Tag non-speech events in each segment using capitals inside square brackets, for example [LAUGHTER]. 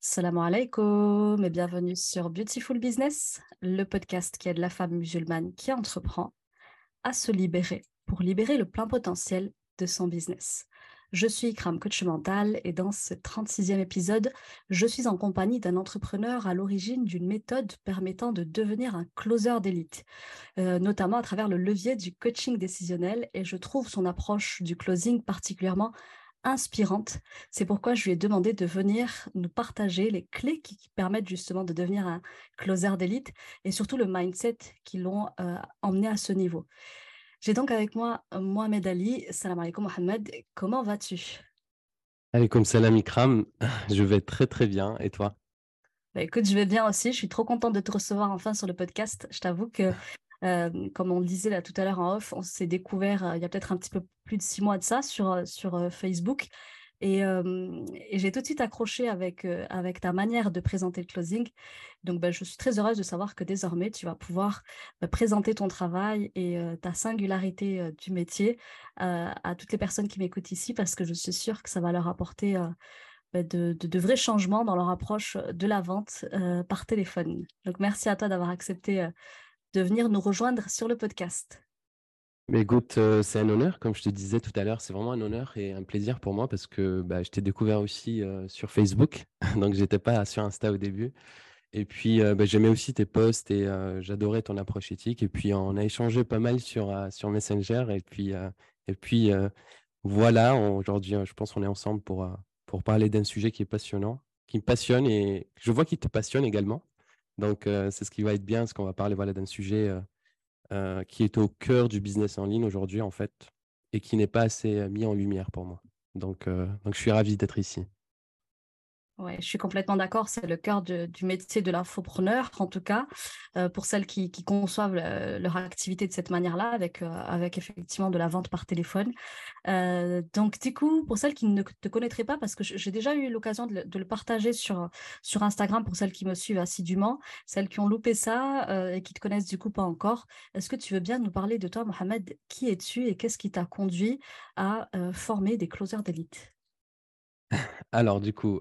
Salam alaikum et bienvenue sur Beautiful Business, le podcast qui aide la femme musulmane qui entreprend à se libérer pour libérer le plein potentiel de son business. Je suis Ikram, coach mental, et dans ce 36e épisode, je suis en compagnie d'un entrepreneur à l'origine d'une méthode permettant de devenir un closer d'élite, euh, notamment à travers le levier du coaching décisionnel, et je trouve son approche du closing particulièrement inspirante. C'est pourquoi je lui ai demandé de venir nous partager les clés qui, permettent justement de devenir un closer d'élite et surtout le mindset qui l'ont euh, emmené à ce niveau. J'ai donc avec moi euh, Mohamed Ali. Salam alaikum Mohamed, comment vas-tu? Alaikum salam Ikram, [LAUGHS] je vais très très bien et toi? Bah, Écoute, je vais bien aussi, je suis trop contente de te recevoir enfin sur le podcast. Je t'avoue que comme on le disait là tout à l'heure en off, on s'est découvert il y a peut-être un petit peu plus de six mois de ça sur, sur Facebook. Et, j'ai tout de suite accroché avec, avec ta manière de présenter le closing. Donc, bah, je suis très heureuse de savoir que désormais, tu vas pouvoir bah, présenter ton travail et ta singularité du métier à toutes les personnes qui m'écoutent ici parce que je suis sûre que ça va leur apporter bah, de, de, de, vrais changements dans leur approche de la vente par téléphone. Donc, merci à toi d'avoir accepté de venir nous rejoindre sur le podcast. Écoute, euh, c'est un honneur, comme je te disais tout à l'heure, c'est vraiment un honneur et un plaisir pour moi parce que bah, je t'ai découvert aussi euh, sur Facebook, [LAUGHS] donc j'étais pas sur Insta au début. Et puis euh, bah, j'aimais aussi tes posts et j'adorais ton approche éthique. Et puis on a échangé pas mal sur, sur Messenger. Et puis, et puis voilà, aujourd'hui, je pense qu'on est ensemble pour, pour parler d'un sujet qui est passionnant, qui me passionne et je vois qu'il te passionne également. Donc, c'est ce qui va être bien, parce qu'on va parler voilà, d'un sujet qui est au cœur du business en ligne aujourd'hui, en fait, et qui n'est pas assez mis en lumière pour moi. Donc, donc je suis ravi d'être ici. Ouais, je suis complètement d'accord. C'est le cœur du métier de l'infopreneur, en tout cas, euh, pour celles qui, conçoivent leur activité de cette manière-là, avec, euh, avec effectivement de la vente par téléphone. Euh, donc, du coup, pour celles qui ne te connaîtraient pas, parce que j'ai déjà eu l'occasion de, le partager sur, sur Instagram pour celles qui me suivent assidûment, celles qui ont loupé ça et qui te connaissent du coup pas encore, est-ce que tu veux bien nous parler de toi, Mohamed? Qui es-tu et qu'est-ce qui t'a conduit à former des closers d'élite? [LAUGHS] alors, du coup,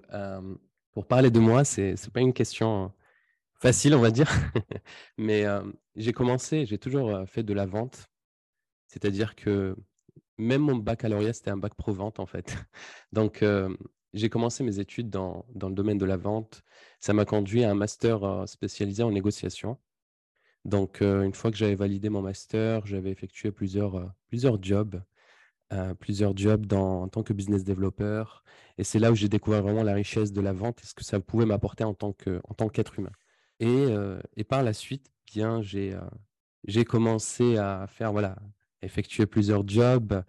pour parler de moi, c'est n'est pas une question facile, on va dire. [LAUGHS] Mais j'ai commencé, j'ai toujours fait de la vente. C'est-à-dire que même mon baccalauréat, c'était un bac pro-vente, en fait. [LAUGHS] Donc, j'ai commencé mes études dans, dans le domaine de la vente. Ça m'a conduit à un master spécialisé en négociation. Donc, une fois que j'avais validé mon master, j'avais effectué plusieurs, plusieurs jobs plusieurs jobs en tant que business developer. Et c'est là où j'ai découvert vraiment la richesse de la vente et ce que ça pouvait m'apporter en tant qu'être humain. Et, euh, et, par la suite, bien, j'ai euh, commencé à faire, voilà, effectuer plusieurs jobs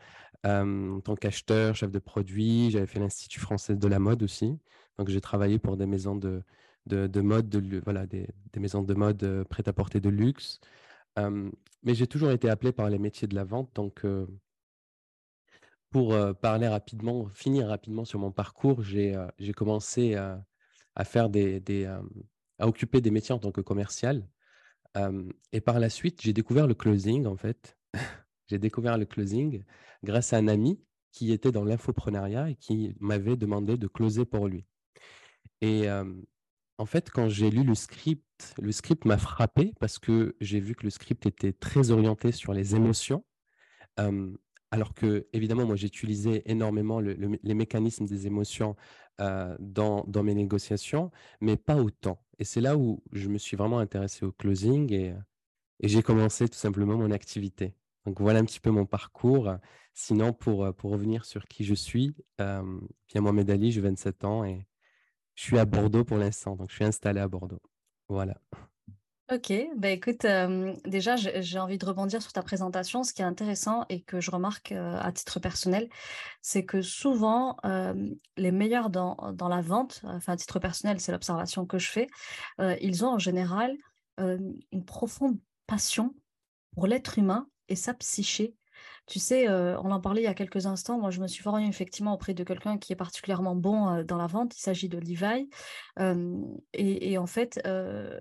en tant qu'acheteur, chef de produit. J'avais fait l'Institut français de la mode aussi. Donc, j'ai travaillé pour des maisons de, de, de mode, de, voilà, des, maisons de mode euh, à porter de luxe. mais j'ai toujours été appelé par les métiers de la vente. Donc, pour parler rapidement, finir rapidement sur mon parcours, j'ai commencé à, faire des, à occuper des métiers en tant que commercial. et par la suite, j'ai découvert le closing en fait. [LAUGHS] j'ai découvert le closing grâce à un ami qui était dans l'infoprenariat et qui m'avait demandé de closer pour lui. Et en fait, quand j'ai lu le script, le script m'a frappé parce que j'ai vu que le script était très orienté sur les émotions. Alors que, évidemment, moi, j'utilisais énormément les mécanismes des émotions euh, dans, mes négociations, mais pas autant. Et c'est là où je me suis vraiment intéressé au closing et, j'ai commencé tout simplement mon activité. Donc voilà un petit peu mon parcours. Sinon, pour, pour revenir sur qui je suis, euh, bien Mohamed Ali, j'ai 27 ans et je suis à Bordeaux pour l'instant. Donc je suis installé à Bordeaux. Voilà. Ok, bah écoute, déjà j'ai envie de rebondir sur ta présentation. Ce qui est intéressant et que je remarque à titre personnel, c'est que souvent les meilleurs dans, dans, la vente, enfin à titre personnel, c'est l'observation que je fais, ils ont en général une profonde passion pour l'être humain et sa psyché Tu sais, euh, on en parlait il y a quelques instants. Moi, je me suis formée effectivement auprès de quelqu'un qui est particulièrement bon euh, dans la vente. Il s'agit de Levi. et, en fait, euh,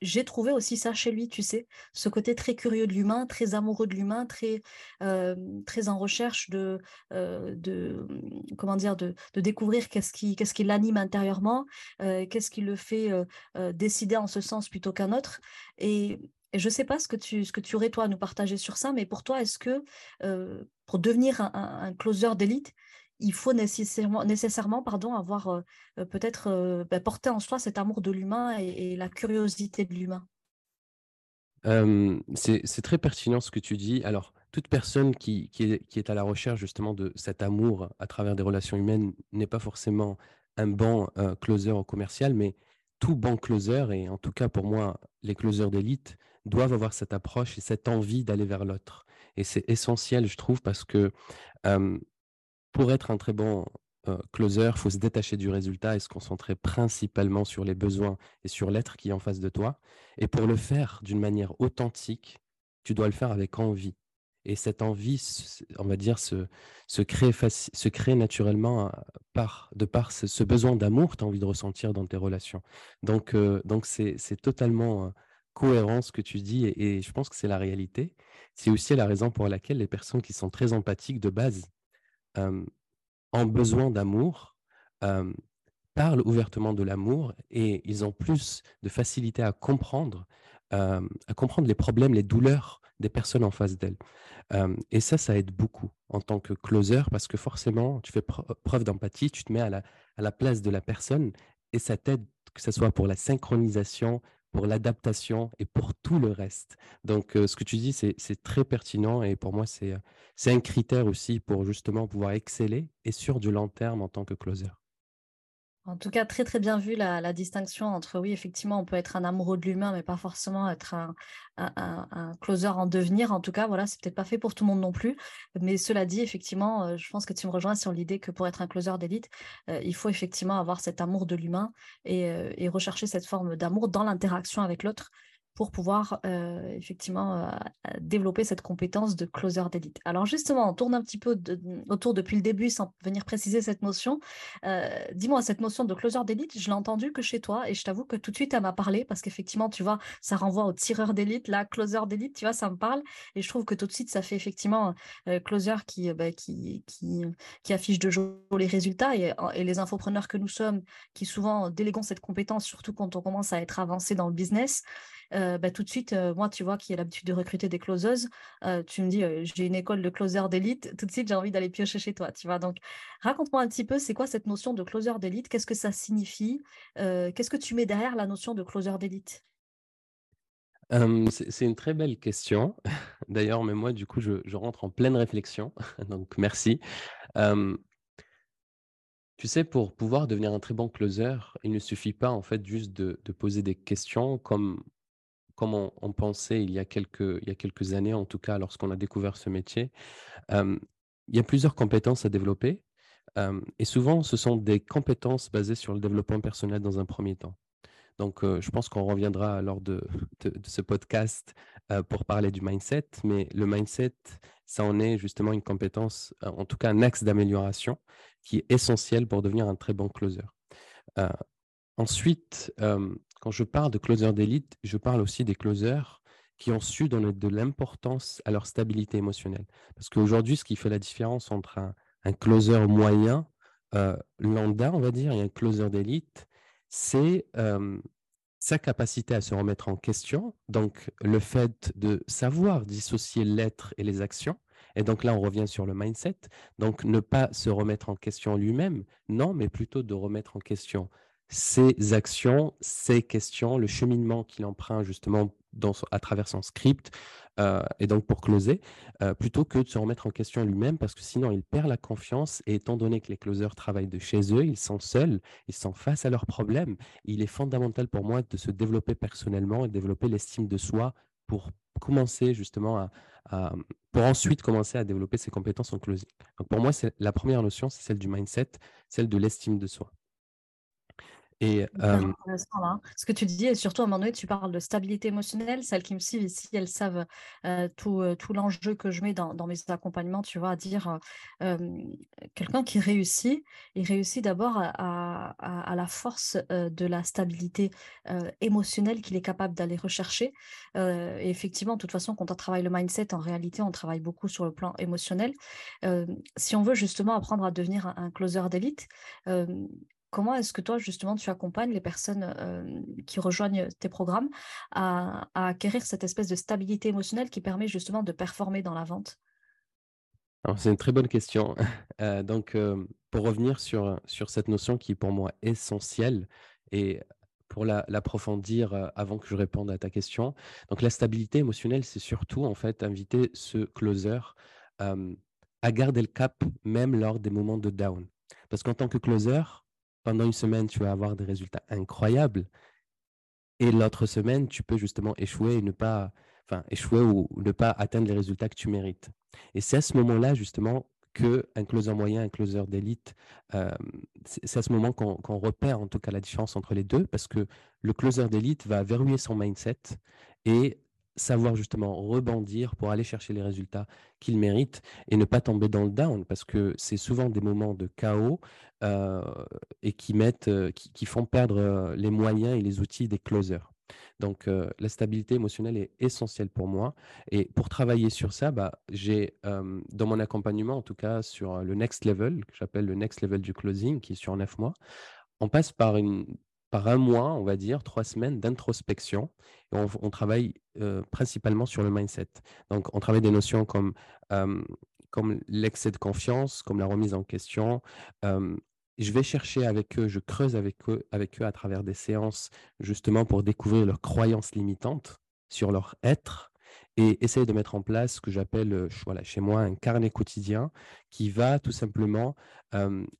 j'ai trouvé aussi ça chez lui, tu sais, ce côté très curieux de l'humain, très amoureux de l'humain, très, très en recherche de, de comment dire, de, découvrir qu'est-ce qui, qu'est-ce qui l'anime intérieurement, qu'est-ce qui le fait décider en ce sens plutôt qu'un autre. Et et je ne sais pas ce que, tu, ce que aurais, toi, à nous partager sur ça, mais pour toi, est-ce que euh, pour devenir un, closer d'élite, il faut nécessairement, nécessairement pardon, avoir euh, euh, peut-être bah, porté en soi cet amour de l'humain et, la curiosité de l'humain? C'est très pertinent ce que tu dis. Alors, toute personne qui, est, à la recherche justement de cet amour à travers des relations humaines n'est pas forcément un bon closer commercial, mais tout bon closer, et en tout cas pour moi, les closers d'élite, doivent avoir cette approche et cette envie d'aller vers l'autre. Et c'est essentiel, je trouve, parce que pour être un très bon closer, il faut se détacher du résultat et se concentrer principalement sur les besoins et sur l'être qui est en face de toi. Et pour le faire d'une manière authentique, tu dois le faire avec envie. Et cette envie, on va dire, se, se, crée, se crée naturellement par, de par ce, besoin d'amour que tu as envie de ressentir dans tes relations. Donc, donc c'est totalement cohérence que tu dis, et, je pense que c'est la réalité. C'est aussi la raison pour laquelle les personnes qui sont très empathiques de base ont besoin d'amour, parlent ouvertement de l'amour, et ils ont plus de facilité à comprendre, à comprendre les problèmes, les douleurs des personnes en face d'elles. et ça, ça aide beaucoup en tant que closer, parce que forcément, tu fais preuve d'empathie, tu te mets à la, à la place de la personne, et ça t'aide, que ce soit pour la synchronisation, pour l'adaptation et pour tout le reste. Donc, ce que tu dis, c'est très pertinent et pour moi, c'est un critère aussi pour justement pouvoir exceller et sur du long terme en tant que closer. En tout cas, très très bien vu la, distinction entre, oui, effectivement, on peut être un amoureux de l'humain, mais pas forcément être un, un, en devenir. En tout cas, voilà, c'est peut-être pas fait pour tout le monde non plus. Mais cela dit, effectivement, euh, je pense que tu me rejoins sur l'idée que pour être un closer d'élite, euh, il faut effectivement avoir cet amour de l'humain et, euh, et rechercher cette forme d'amour dans l'interaction avec l'autre pour pouvoir euh, effectivement euh, développer cette compétence de closer d'élite. Alors justement, on tourne un petit peu autour depuis le début sans venir préciser cette notion. Euh, dis-moi, cette notion de closer d'élite, je l'ai entendue que chez toi et je t'avoue que tout de suite, elle m'a parlé parce qu'effectivement, tu vois, ça renvoie au tireur d'élite, la closer d'élite, tu vois, ça me parle et je trouve que tout de suite, ça fait effectivement closer qui, bah, qui, qui, qui, affiche de jolis résultats et, et les infopreneurs que nous sommes qui souvent déléguons cette compétence, surtout quand on commence à être avancé dans le business, euh, bah, tout de suite, euh, moi, tu vois, qui ai l'habitude de recruter des closeuses, euh, tu me dis, j'ai une école de closer d'élite, tout de suite, j'ai envie d'aller piocher chez toi, tu vois. Donc, raconte-moi un petit peu, c'est quoi cette notion de closer d'élite? Qu'est-ce que ça signifie? Qu'est-ce que tu mets derrière la notion de closer d'élite? C'est une très belle question. [LAUGHS] D'ailleurs, mais moi, du coup, je, rentre en pleine réflexion. [LAUGHS] Donc, merci. tu sais, pour pouvoir devenir un très bon closer, il ne suffit pas en fait juste de, de poser des questions comme comme on, pensait il y, a quelques, années, en tout cas lorsqu'on a découvert ce métier. il y a plusieurs compétences à développer et souvent ce sont des compétences basées sur le développement personnel dans un premier temps. Donc je pense qu'on reviendra lors de, de, ce podcast pour parler du mindset, mais le mindset, ça en est justement une compétence, en tout cas un axe d'amélioration qui est essentiel pour devenir un très bon closer. ensuite, quand je parle de closer d'élite, je parle aussi des closers qui ont su donner de l'importance à leur stabilité émotionnelle. Parce qu'aujourd'hui, ce qui fait la différence entre un, closer moyen, euh, lambda, on va dire, et un closer d'élite, c'est sa capacité à se remettre en question, donc le fait de savoir dissocier l'être et les actions. Et donc là, on revient sur le mindset. Donc ne pas se remettre en question lui-même, non, mais plutôt de remettre en question ses actions, ses questions, le cheminement qu'il emprunte justement à travers son script, euh, et donc pour closer, euh, plutôt que de se remettre en question lui-même, parce que sinon il perd la confiance, et étant donné que les closers travaillent de chez eux, ils sont seuls, ils sont face à leurs problèmes, il est fondamental pour moi de se développer personnellement et développer l'estime de soi pour commencer justement à, pour ensuite commencer à développer ses compétences en closing. Donc pour moi, c'est la première notion, c'est celle du mindset, celle de l'estime de soi. Et intéressant là. Ce que tu dis et surtout à un moment donné, tu parles de stabilité émotionnelle. Celles qui me suivent ici, elles savent euh, tout, euh, tout l'enjeu que je mets dans, dans mes accompagnements, tu vois, à dire euh, quelqu'un qui réussit, il réussit d'abord à, à- à la force euh, de la stabilité euh, émotionnelle qu'il est capable d'aller rechercher. Euh, et effectivement, de toute façon, quand on travaille le mindset, en réalité, on travaille beaucoup sur le plan émotionnel. Euh, si on veut justement apprendre à devenir un, un closer d'élite, euh, Comment est-ce que toi, justement, tu accompagnes les personnes euh, qui rejoignent tes programmes à, acquérir cette espèce de stabilité émotionnelle qui permet justement de performer dans la vente? C'est une très bonne question. [LAUGHS] Euh, donc, euh, pour revenir sur, sur cette notion qui est pour moi essentielle et pour la- l'approfondir avant que je réponde à ta question, donc la stabilité émotionnelle, c'est surtout en fait inviter ce closer à garder le cap même lors des moments de down. Parce qu'en tant que closer, pendant une semaine, tu vas avoir des résultats incroyables et l'autre semaine, tu peux justement échouer et ne pas, enfin, échouer ou ne pas atteindre les résultats que tu mérites. Et c'est à ce moment-là, justement, qu'un closer moyen, un closer d'élite, euh, c'est à ce moment qu'on repère en tout cas la différence entre les deux, parce que le closer d'élite va verrouiller son mindset et savoir justement rebondir pour aller chercher les résultats qu'il mérite et ne pas tomber dans le down, parce que c'est souvent des moments de chaos et qui mettent, euh, qui, font perdre euh, les moyens et les outils des closers. Donc, euh, la stabilité émotionnelle est essentielle pour moi. Et pour travailler sur ça, bah, j'ai dans mon accompagnement, en tout cas sur le next level, que j'appelle le next level du closing, qui est sur neuf mois, on passe par, une, par un mois, on va dire, trois semaines d'introspection. On, travaille principalement sur le mindset. Donc, on travaille des notions comme, comme l'excès de confiance, comme la remise en question. Je vais chercher avec eux, je creuse avec eux, avec eux à travers des séances, justement pour découvrir leurs croyances limitantes sur leur être et essayer de mettre en place ce que j'appelle euh, voilà, chez moi un carnet quotidien qui va tout simplement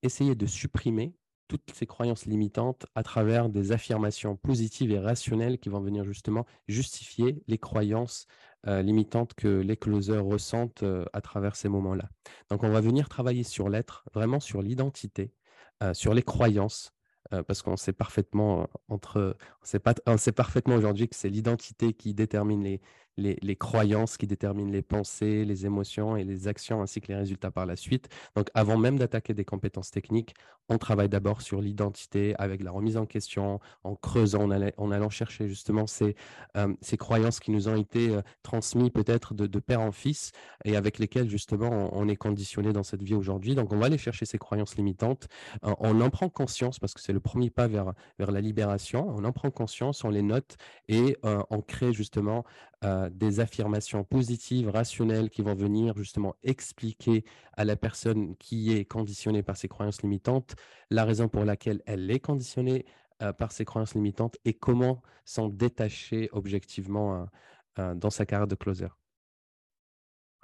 essayer de supprimer toutes ces croyances limitantes à travers des affirmations positives et rationnelles qui vont venir justement justifier les croyances euh, limitantes que les closers ressentent euh, à travers ces moments-là. Donc, on va venir travailler sur l'être, vraiment sur l'identité, sur les croyances, euh, parce qu'on sait parfaitement euh, entre, on sait, pas, on sait parfaitement aujourd'hui que c'est l'identité qui détermine les, les, croyances, qui déterminent les pensées, les émotions et les actions, ainsi que les résultats par la suite. Donc, avant même d'attaquer des compétences techniques, on travaille d'abord sur l'identité avec la remise en question, en creusant, en, allant chercher justement ces, euh, ces, croyances qui nous ont été euh, transmises peut-être de, père en fils et avec lesquelles justement on, est conditionné dans cette vie aujourd'hui. Donc, on va aller chercher ces croyances limitantes. Euh, on en prend conscience parce que c'est le premier pas vers, vers la libération. On en prend conscience, on les note et on crée justement des affirmations positives, rationnelles, qui vont venir justement expliquer à la personne qui est conditionnée par ses croyances limitantes la raison pour laquelle elle est conditionnée euh, par ses croyances limitantes et comment s'en détacher objectivement euh, dans sa carrière de closer.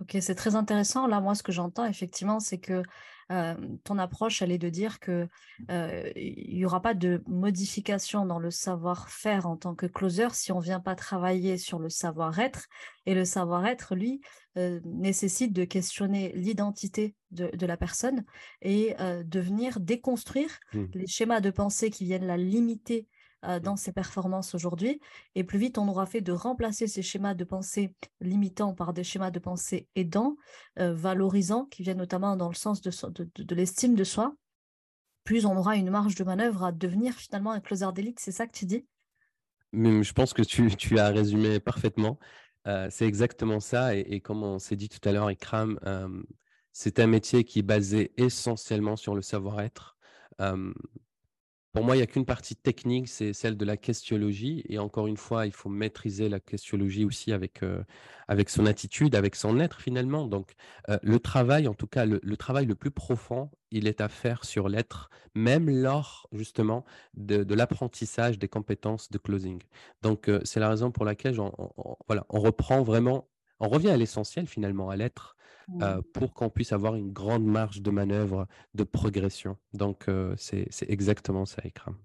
Ok, c'est très intéressant. Là, moi, ce que j'entends, effectivement, c'est que ton approche, elle est de dire que il n'y aura pas de modification dans le savoir-faire en tant que closer si on ne vient pas travailler sur le savoir-être. Et le savoir-être, lui, nécessite de questionner l'identité de, de, la personne et de venir déconstruire mmh. les schémas de pensée qui viennent la limiter euh, dans ses performances aujourd'hui. Et plus vite on aura fait de remplacer ces schémas de pensée limitants par des schémas de pensée aidants, euh, valorisants, qui viennent notamment dans le sens de, de, de, de l'estime de soi, plus on aura une marge de manœuvre à devenir finalement un closer d'élite. C'est ça que tu dis? Mais Je pense que tu, tu as résumé parfaitement. Euh, c'est exactement ça. Et, et, comme on s'est dit tout à l'heure, Ikram, euh, c'est un métier qui est basé essentiellement sur le savoir-être. Euh, pour moi, il n'y a qu'une partie technique, c'est celle de la questiologie. Et encore une fois, il faut maîtriser la questiologie aussi avec, euh, son attitude, avec son être finalement. Donc, euh, le travail, en tout cas, le, travail le plus profond, il est à faire sur l'être, même lors justement de, l'apprentissage des compétences de closing. Donc, euh, c'est la raison pour laquelle on reprend vraiment, on revient à l'essentiel finalement, à l'être. Euh, pour qu'on puisse avoir une grande marge de manœuvre, de progression. Donc, euh, c'est exactement ça, Ikram.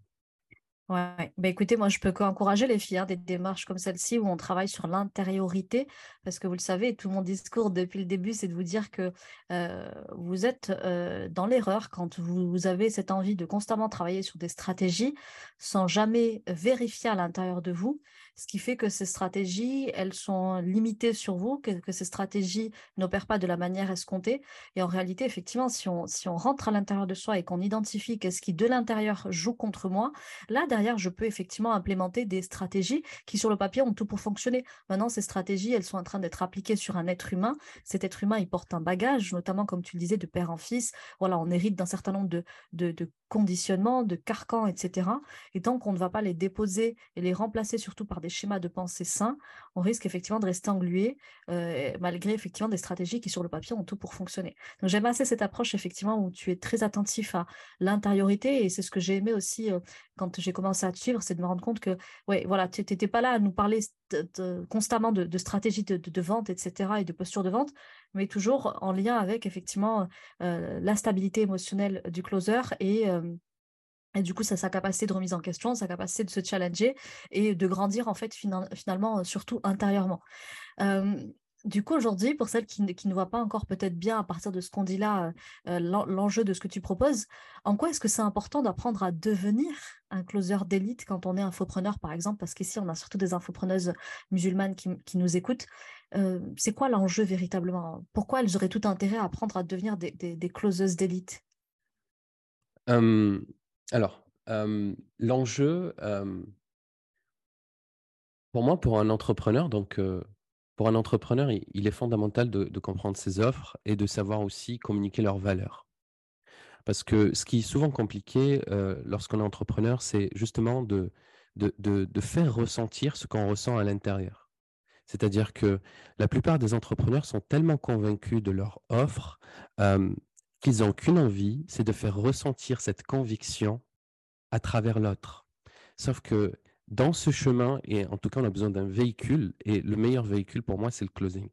Ouais, bah, écoutez, moi je peux qu'encourager les filles, hein, des démarches comme celle-ci où on travaille sur l'intériorité, parce que vous le savez, tout mon discours depuis le début, c'est de vous dire que euh, vous êtes euh, dans l'erreur quand vous, vous avez cette envie de constamment travailler sur des stratégies sans jamais vérifier à l'intérieur de vous ce qui fait que ces stratégies, elles sont limitées sur vous, que, ces stratégies n'opèrent pas de la manière escomptée. Et en réalité, effectivement, si on, rentre à l'intérieur de soi et qu'on identifie qu'est-ce qui de l'intérieur joue contre moi, là, derrière, je peux effectivement implémenter des stratégies qui, sur le papier, ont tout pour fonctionner. Maintenant, ces stratégies, elles sont en train d'être appliquées sur un être humain. Cet être humain, il porte un bagage, notamment, comme tu le disais, de père en fils. Voilà, on hérite d'un certain nombre de conditionnements, de carcans, etc. Et tant qu'on ne va pas les déposer et les remplacer surtout par des schémas de pensée sains, on risque effectivement de rester englué euh, malgré effectivement des stratégies qui sur le papier ont tout pour fonctionner. Donc j'aime assez cette approche effectivement où tu es très attentif à l'intériorité et c'est ce que j'ai aimé aussi euh, quand j'ai commencé à te suivre, c'est de me rendre compte que ouais voilà tu n'étais pas là à nous parler constamment de, de stratégie de, de, vente, etc. et de posture de vente, mais toujours en lien avec effectivement euh, la stabilité émotionnelle du closer et, euh, du coup, sa capacité de remise en question, sa capacité de se challenger et de grandir en fait finalement, euh, surtout intérieurement. Du coup, aujourd'hui, pour celles qui, ne voient pas encore peut-être bien à partir de ce qu'on dit là, l'enjeu de ce que tu proposes, en quoi est-ce que c'est important d'apprendre à devenir un closer d'élite quand on est infopreneur, par exemple, parce qu'ici, on a surtout des infopreneuses musulmanes qui, nous écoutent. Euh, c'est quoi l'enjeu véritablement? Pourquoi elles auraient tout intérêt à apprendre à devenir des, des, des closeuses d'élite? Alors, l'enjeu, pour moi, pour un entrepreneur, donc pour un entrepreneur, il, est fondamental de, comprendre ses offres et de savoir aussi communiquer leurs valeurs. Parce que ce qui est souvent compliqué lorsqu'on est entrepreneur, c'est justement de, faire ressentir ce qu'on ressent à l'intérieur. C'est-à-dire que la plupart des entrepreneurs sont tellement convaincus de leur offre qu'ils n'ont qu'une envie, c'est de faire ressentir cette conviction à travers l'autre. Sauf que dans ce chemin, et en tout cas, on a besoin d'un véhicule, et le meilleur véhicule pour moi, c'est le closing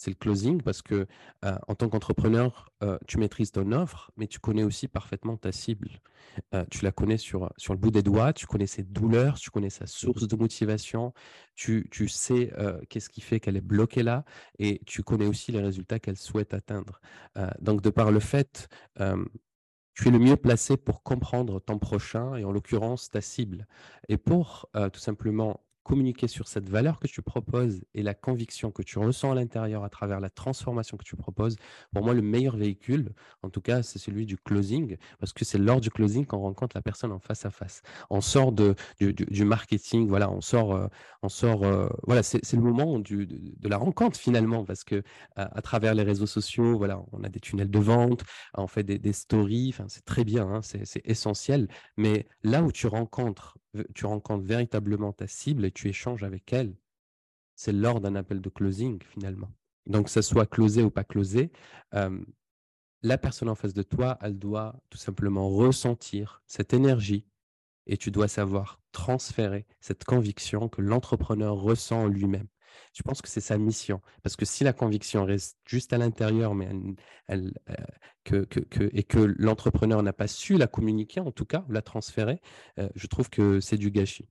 c'est le closing parce que euh, en tant qu'entrepreneur, euh, tu maîtrises ton offre, mais tu connais aussi parfaitement ta cible. Euh, tu la connais sur, sur le bout des doigts, tu connais ses douleurs, tu connais sa source de motivation, tu, tu sais qu'est-ce qui fait qu'elle est bloquée là et tu connais aussi les résultats qu'elle souhaite atteindre. donc, de par le fait le mieux placé pour comprendre ton prochain et en l'occurrence ta cible. Et pour tout simplement communiquer sur cette valeur que tu proposes et la conviction que tu ressens à l'intérieur à travers la transformation que tu proposes, pour moi, le meilleur véhicule, en tout cas, c'est celui du closing, parce que c'est lors du closing qu'on rencontre la personne en face à face. On sort de, du, marketing, voilà, on sort, euh, on sort, euh, voilà, c'est le moment du, de, la rencontre finalement, parce que à, travers les réseaux sociaux, voilà, on a des tunnels de vente, on fait des, des stories, c'est très bien, hein, c'est essentiel, mais là où tu rencontres tu rencontres véritablement ta cible et tu échanges avec elle. C'est lors d'un appel de closing finalement. Donc, que ce soit closé ou pas closé, la personne en face de toi, elle doit tout simplement ressentir cette énergie et tu dois savoir transférer cette conviction que l'entrepreneur ressent lui-même. Je pense que c'est sa mission. Parce que si la conviction reste juste à l'intérieur, mais euh, et que l'entrepreneur n'a pas su la communiquer, en tout cas, ou la transférer, euh, je trouve que c'est du gâchis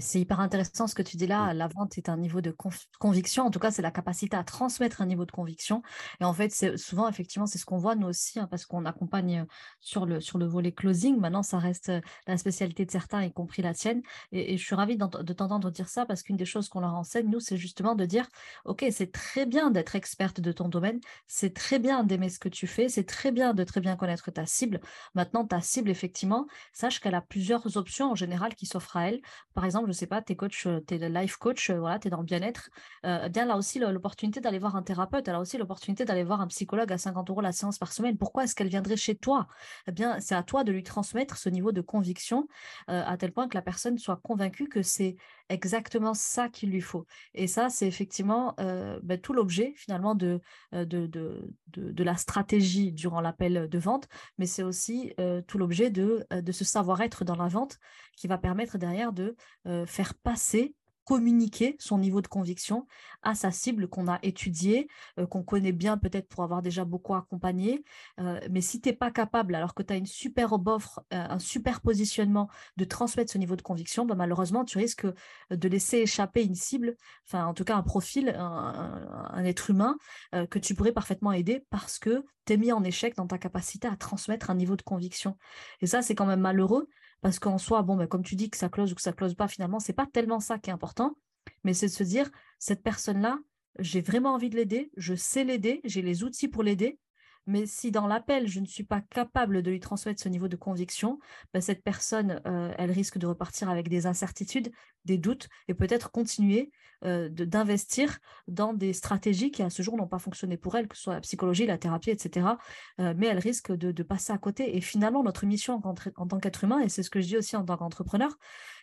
c'est hyper intéressant ce que tu dis là. La vente est un niveau de conviction. En tout cas, c'est la capacité à transmettre un niveau de conviction. Et en fait, c'est souvent, effectivement, c'est ce qu'on voit nous aussi, hein, parce qu'on accompagne sur le, sur le volet closing. Maintenant, ça reste la spécialité de certains, y compris la tienne. Et, je suis ravie de t'entendre dire ça, parce qu'une des choses qu'on leur enseigne, nous, c'est justement de dire, OK, c'est très bien d'être experte de ton domaine. C'est très bien d'aimer ce que tu fais. C'est très bien de très bien connaître ta cible. Maintenant, ta cible, effectivement, sache qu'elle a plusieurs options en général qui s'offrent à elle. Par exemple, je sais pas, tu es coach, euh, tu life coach, euh, voilà, tu es dans le bien-être, euh, bien aussi l'opportunité d'aller voir un thérapeute, elle a aussi l'opportunité d'aller voir un psychologue à 50 euros la séance par semaine. Pourquoi est-ce qu'elle viendrait chez toi? Eh bien, c'est à toi de lui transmettre ce niveau de conviction à tel point que la personne soit convaincue que c'est exactement ça qu'il lui faut. Et ça, c'est effectivement ben, tout l'objet finalement de, de, de, de, la stratégie durant l'appel de vente, mais c'est aussi tout l'objet de, de ce savoir-être dans la vente qui va permettre derrière de faire passer communiquer son niveau de conviction à sa cible qu'on a étudiée, euh, qu'on connaît bien peut-être pour avoir déjà beaucoup accompagné. Euh, mais si tu n'es pas capable, alors que tu as une super offre, un super positionnement, de transmettre ce niveau de conviction, bah, malheureusement, tu risques de laisser échapper une cible, en tout cas un profil, un, être humain que tu pourrais parfaitement aider parce que tu es mis en échec dans ta capacité à transmettre un niveau de conviction. Et ça, c'est quand même malheureux parce qu'en soi, bon, ben, comme tu dis que ça close ou que ça close pas, finalement, c'est pas tellement ça qui est important, mais c'est de se dire, cette personne-là, j'ai vraiment envie de l'aider, je sais l'aider, j'ai les outils pour l'aider, mais si dans l'appel, je ne suis pas capable de lui transmettre ce niveau de conviction, ben, cette personne, euh, elle risque de repartir avec des incertitudes, des doutes, et peut-être continuer euh, d'investir dans des stratégies qui, à ce jour, n'ont pas fonctionné pour elle, que ce soit la psychologie, la thérapie, etc. Euh, mais elle risque de, passer à côté. Et finalement, notre mission en tant qu'être humain, et c'est ce que je dis aussi en tant qu'entrepreneur,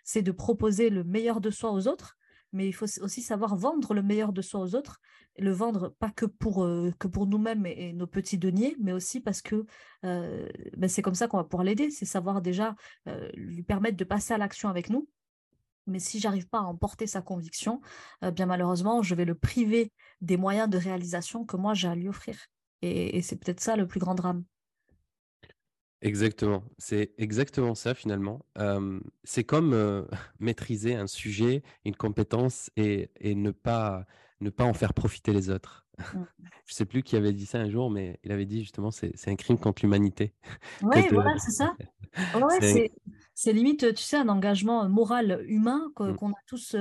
c'est de proposer le meilleur de soi aux autres, mais il faut aussi savoir vendre le meilleur de soi aux autres, le vendre pas que pour, euh, nous-mêmes et, nos petits deniers, mais aussi parce que euh, ben c'est comme ça qu'on va pouvoir l'aider, c'est savoir déjà euh, lui permettre de passer à l'action avec nous. Mais si j'arrive pas à emporter sa conviction, bien malheureusement, je vais le priver des moyens de réalisation que moi j'ai à lui offrir. et c'est peut-être ça le plus grand drame. Exactement, c'est exactement ça finalement. c'est comme [LAUGHS] maîtriser un sujet, une compétence et, et ne pas ne pas en faire profiter les autres. Mmh. [LAUGHS] Je sais plus qui avait dit ça un jour, mais il avait dit justement c'est c'est un crime contre l'humanité. [LAUGHS] Oui, voilà, c'est ça. Ouais, c'est limite, tu sais, un engagement moral humain mmh. qu'on a tous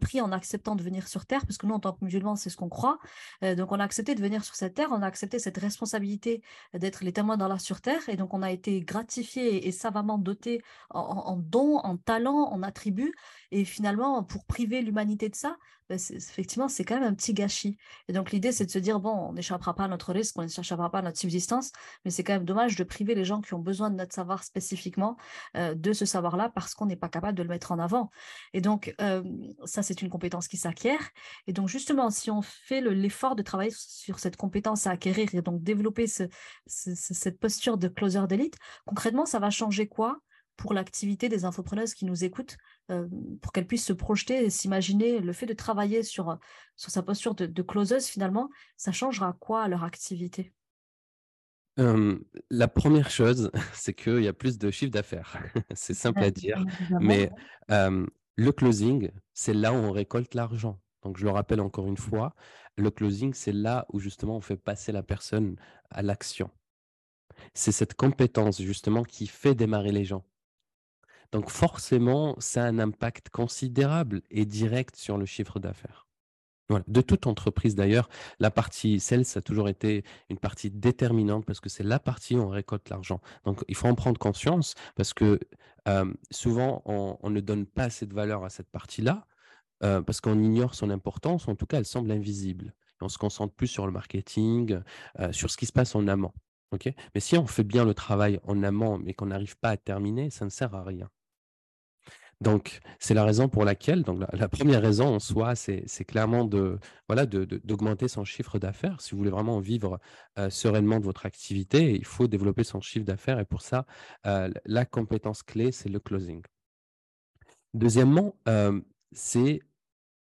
pris en acceptant de venir sur Terre, parce que nous, en tant que musulmans, c'est ce qu'on croit. donc, on a accepté de venir sur cette Terre, on a accepté cette responsabilité d'être les témoins d'Allah sur Terre, et donc on a été gratifié et, savamment doté en, en dons, en talents, en attributs, et finalement, pour priver l'humanité de ça, bah, effectivement, c'est quand même un petit gâchis. Et donc, l'idée, c'est de se dire, bon, on n'échappera pas à notre risque, on n'échappera pas à notre subsistance, mais c'est quand même dommage de priver les gens qui ont besoin de notre savoir spécifiquement de ce savoir-là parce qu'on n'est pas capable de le mettre en avant. Et donc, ça, c'est une compétence qui s'acquiert. Et donc, justement, si on fait l'effort de travailler sur cette compétence à acquérir et donc développer cette posture de closer d'élite, concrètement, ça va changer quoi pour l'activité des infopreneuses qui nous écoutent, euh, pour qu'elles puissent se projeter et s'imaginer le fait de travailler sur, sur sa posture de, de closeuse, finalement, ça changera quoi à leur activité? La première chose, [LAUGHS] c'est qu'il y a plus de chiffre d'affaires. [LAUGHS] c'est simple à dire, mais le closing, c'est là où on récolte l'argent. Donc, je le rappelle encore une fois, le closing, c'est là où justement on fait passer la personne à l'action. C'est cette compétence justement qui fait démarrer les gens. Donc forcément, ça a un impact considérable et direct sur le chiffre d'affaires. De toute entreprise d'ailleurs, la partie sales a toujours été une partie déterminante parce que c'est la partie où on récolte l'argent. Donc il faut en prendre conscience parce que souvent on, ne donne pas assez de valeur à cette partie-là parce qu'on ignore son importance, en tout cas elle semble invisible. on se concentre plus sur le marketing, sur ce qui se passe en amont. mais si on fait bien le travail en amont mais qu'on n'arrive pas à terminer, ça ne sert à rien. Donc, c'est la raison pour laquelle, donc la, première raison en soi, c'est clairement d'augmenter son chiffre d'affaires. Si vous voulez vraiment vivre euh, sereinement de votre activité, il faut développer son chiffre d'affaires et pour ça, euh, la compétence clé, c'est le closing. Deuxièmement, euh, c'est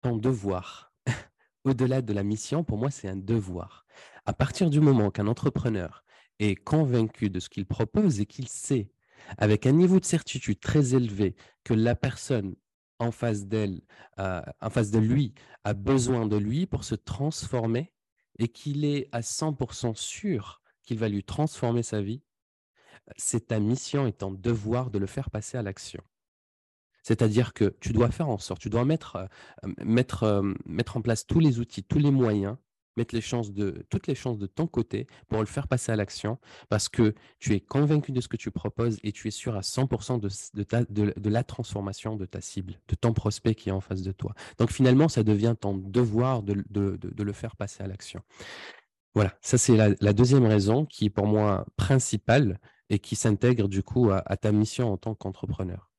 ton devoir. [LAUGHS] Au-delà de la mission, pour moi, c'est un devoir. À partir du moment qu'un entrepreneur est convaincu de ce qu'il propose et qu'il sait avec un niveau de certitude très élevé que la personne en face d'elle, de lui, a besoin de lui pour se transformer et qu'il est à 100% sûr qu'il va lui transformer sa vie, c'est ta mission et ton devoir de le faire passer à l'action. C'est-à-dire que tu dois faire en sorte, tu dois mettre, euh, mettre, euh, mettre en place tous les outils, tous les moyens mettre les chances de, toutes les chances de ton côté pour le faire passer à l'action parce que tu es convaincu de ce que tu proposes et tu es sûr à 100% de, de, la transformation de ta cible, de ton prospect qui est en face de toi. Donc finalement, ça devient ton devoir de, le faire passer à l'action. Voilà, ça c'est la, deuxième raison qui est pour moi principale et qui s'intègre du coup à, ta mission en tant qu'entrepreneur.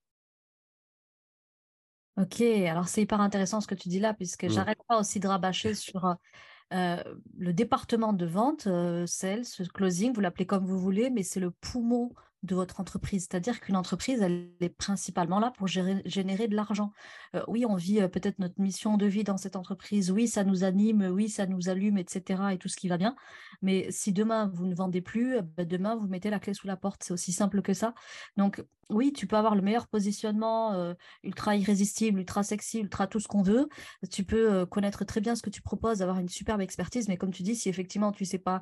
Ok, alors c'est hyper intéressant ce que tu dis là, puisque mmh. j'arrête pas aussi de rabâcher sur le département de vente, euh, sales, closing, vous l'appelez comme vous voulez, mais c'est le poumon de votre entreprise. C'est-à-dire qu'une entreprise, elle est principalement là pour générer de l'argent. Euh, oui, on vit peut-être notre mission de vie dans cette entreprise. Oui, ça nous anime. Oui, ça nous allume, etc. Et tout ce qui va bien. Mais si demain, vous ne vendez plus, bah, demain, vous mettez la clé sous la porte. C'est aussi simple que ça. Donc, oui, tu peux avoir le meilleur positionnement, ultra irrésistible, ultra sexy, ultra tout ce qu'on veut. Tu peux connaître très bien ce que tu proposes, avoir une superbe expertise, mais comme tu dis, si effectivement tu ne sais pas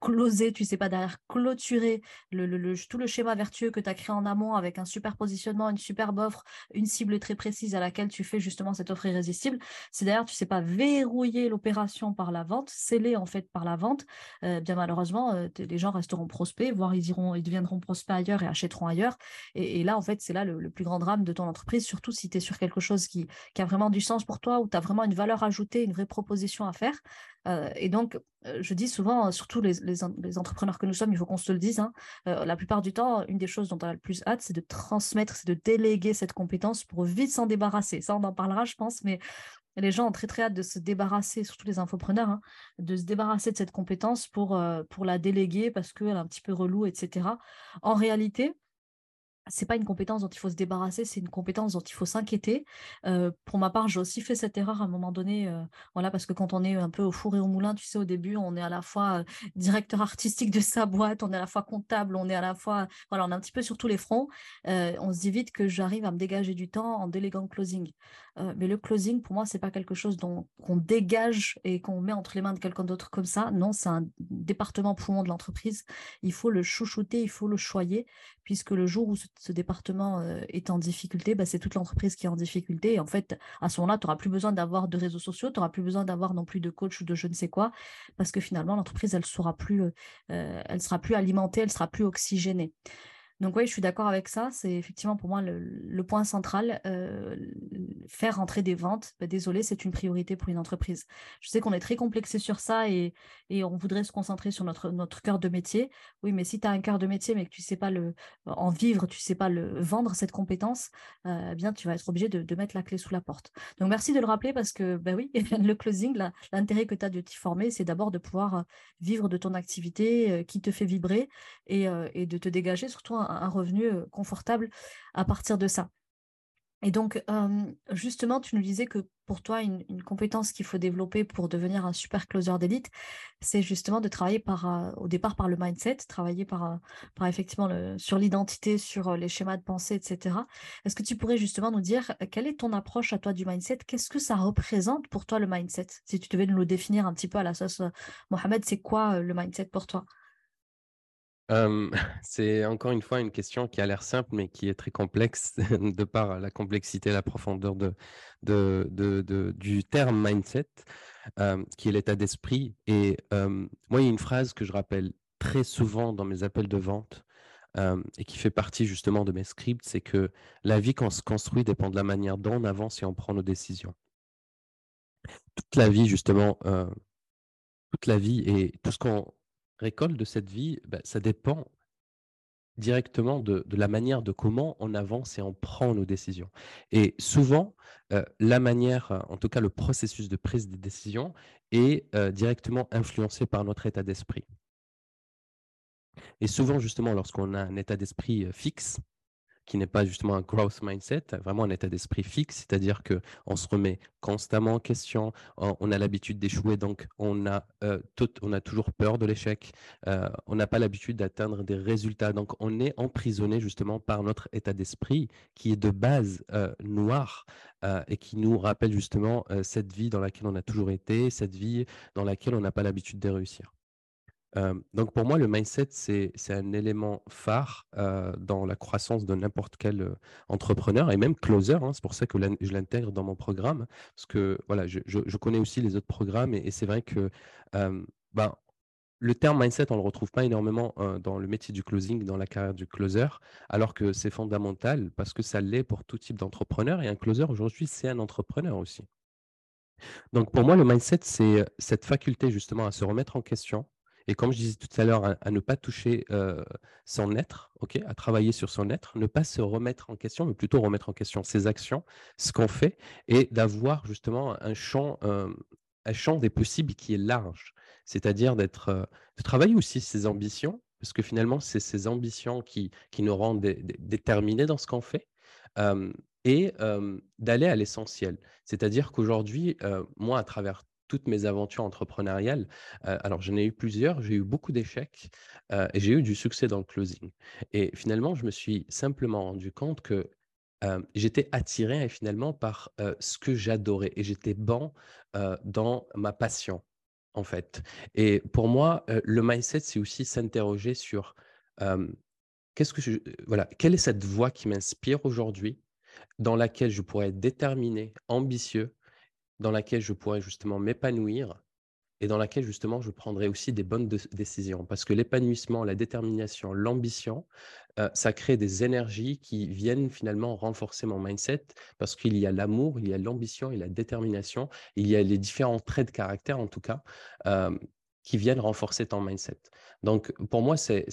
closer, tu ne sais pas derrière clôturer le, tout le schéma vertueux que tu as créé en amont avec un super positionnement, une superbe offre, une cible très précise à laquelle tu fais justement cette offre irrésistible, c'est d'ailleurs tu ne sais pas verrouiller l'opération par la vente, sceller en fait par la vente, bien malheureusement, les gens resteront prospects, voire ils, iront, ils deviendront prospects ailleurs et achèteront ailleurs. Et, là, en fait, c'est là le, plus grand drame de ton entreprise, surtout si tu es sur quelque chose qui, a vraiment du sens pour toi, où tu as vraiment une valeur ajoutée, une vraie proposition à faire. Euh, et donc, euh, je dis souvent, surtout les, entrepreneurs que nous sommes, il faut qu'on se le dise, hein, euh, la plupart du temps, une des choses dont on a le plus hâte, c'est de transmettre, c'est de déléguer cette compétence pour vite s'en débarrasser. Ça, on en parlera, je pense, mais les gens ont très très hâte de se débarrasser, surtout les infopreneurs, hein, de se débarrasser de cette compétence pour, pour la déléguer parce qu'elle est un petit peu relou, etc. En réalité, c'est pas une compétence dont il faut se débarrasser, c'est une compétence dont il faut s'inquiéter. pour ma part, j'ai aussi fait cette erreur à un moment donné, voilà, parce que quand on est un peu au four et au moulin, tu sais, au début, on est à la fois directeur artistique de sa boîte, on est à la fois comptable, on est à la fois, voilà, on est un petit peu sur tous les fronts. on se dit vite que j'arrive à me dégager du temps en déléguant le closing. Mais le closing, pour moi, c'est pas quelque chose dont qu'on dégage et qu'on met entre les mains de quelqu'un d'autre comme ça. Non, c'est un département poumon de l'entreprise. Il faut le chouchouter, il faut le choyer, puisque le jour où ce département est en difficulté, bah, c'est toute l'entreprise qui est en difficulté. Et en fait, à ce moment-là, tu n'auras plus besoin d'avoir de réseaux sociaux, tu n'auras plus besoin d'avoir non plus de coach ou de je ne sais quoi, parce que finalement, l'entreprise, elle sera plus, elle sera plus alimentée, elle sera plus oxygénée. Donc oui, je suis d'accord avec ça. C'est effectivement pour moi le, point central. Euh, faire rentrer des ventes, bah, désolé, c'est une priorité pour une entreprise. Je sais qu'on est très complexé sur ça et, on voudrait se concentrer sur notre, notre cœur de métier. Oui, mais si tu as un cœur de métier mais que tu ne sais pas le, en vivre, tu ne sais pas le, vendre cette compétence, euh, eh bien tu vas être obligé de, mettre la clé sous la porte. Donc merci de le rappeler parce que ben oui, [LAUGHS] le closing, l'intérêt que tu as de t'y former, c'est d'abord de pouvoir euh, vivre de ton activité qui te fait vibrer et, et de te dégager surtout un, revenu confortable à partir de ça. Et donc, justement, tu nous disais que pour toi, une, compétence qu'il faut développer pour devenir un super closer d'élite, c'est justement de travailler par, au départ par le mindset, travailler par, effectivement sur l'identité, sur les schémas de pensée, etc. Est-ce que tu pourrais justement nous dire quelle est ton approche à toi du mindset? Qu'est-ce que ça représente pour toi le mindset? Si tu devais nous le définir un petit peu à la sauce Mohamed, c'est quoi le mindset pour toi? [LAUGHS] c'est encore une fois une question qui a l'air simple, mais qui est très complexe [LAUGHS] de par la complexité et la profondeur de, du terme mindset, qui est l'état d'esprit. Et moi, il y a une phrase que je rappelle très souvent dans mes appels de vente et qui fait partie justement de mes scripts, c'est que la vie qu'on se construit dépend de la manière dont on avance et on prend nos décisions. Toute la vie, justement, toute la vie et tout ce qu'on récolte de cette vie, bah, ça dépend directement de, la manière de comment on avance et on prend nos décisions. Et souvent, la manière, en tout cas le processus de prise de décision, est directement influencé par notre état d'esprit. Et souvent, justement, lorsqu'on a un état d'esprit fixe, qui n'est pas justement un growth mindset, vraiment un état d'esprit fixe, c'est-à-dire que on se remet constamment en question, on, a l'habitude d'échouer, donc on a, euh, tout, on a toujours peur de l'échec, euh, on n'a pas l'habitude d'atteindre des résultats, donc on est emprisonné justement par notre état d'esprit qui est de base euh, noir et qui nous rappelle justement cette vie dans laquelle on a toujours été, cette vie dans laquelle on n'a pas l'habitude de réussir donc pour moi, le mindset, c'est un élément phare dans la croissance de n'importe quel entrepreneur et même closer. Hein. c'est pour ça que je l'intègre dans mon programme, parce que voilà, je, connais aussi les autres programmes et, c'est vrai que ben, le terme mindset, on ne le retrouve pas énormément dans le métier du closing, dans la carrière du closer, alors que c'est fondamental parce que ça l'est pour tout type d'entrepreneur. Et un closer, aujourd'hui, c'est un entrepreneur aussi. Donc pour moi, le mindset, c'est cette faculté justement à se remettre en question, et comme je disais tout à l'heure, à, ne pas toucher son être, ok, à travailler sur son être, ne pas se remettre en question, mais plutôt remettre en question ses actions, ce qu'on fait, et d'avoir justement un champ, un champ des possibles qui est large. C'est-à-dire d'être, de travailler aussi ses ambitions, parce que finalement, c'est ces ambitions qui, qui nous rendent déterminés dans ce qu'on fait. et d'aller à l'essentiel. C'est-à-dire qu'aujourd'hui, moi, à travers toutes mes aventures entrepreneuriales, alors j'en ai eu plusieurs, j'ai eu beaucoup d'échecs et j'ai eu du succès dans le closing. Et finalement, je me suis simplement rendu compte que j'étais attiré finalement par ce que j'adorais et j'étais bon dans ma passion, en fait. Et pour moi, le mindset, c'est aussi s'interroger sur qu'est-ce que je, voilà, quelle est cette voie qui m'inspire aujourd'hui, dans laquelle je pourrais être déterminé, ambitieux, dans laquelle je pourrais justement m'épanouir et dans laquelle justement je prendrai aussi des bonnes décisions. Parce que l'épanouissement, la détermination, l'ambition, ça crée des énergies qui viennent finalement renforcer mon mindset parce qu'il y a l'amour, il y a l'ambition, il y la détermination, il y a les différents traits de caractère en tout cas qui viennent renforcer ton mindset. Donc, pour moi, c'est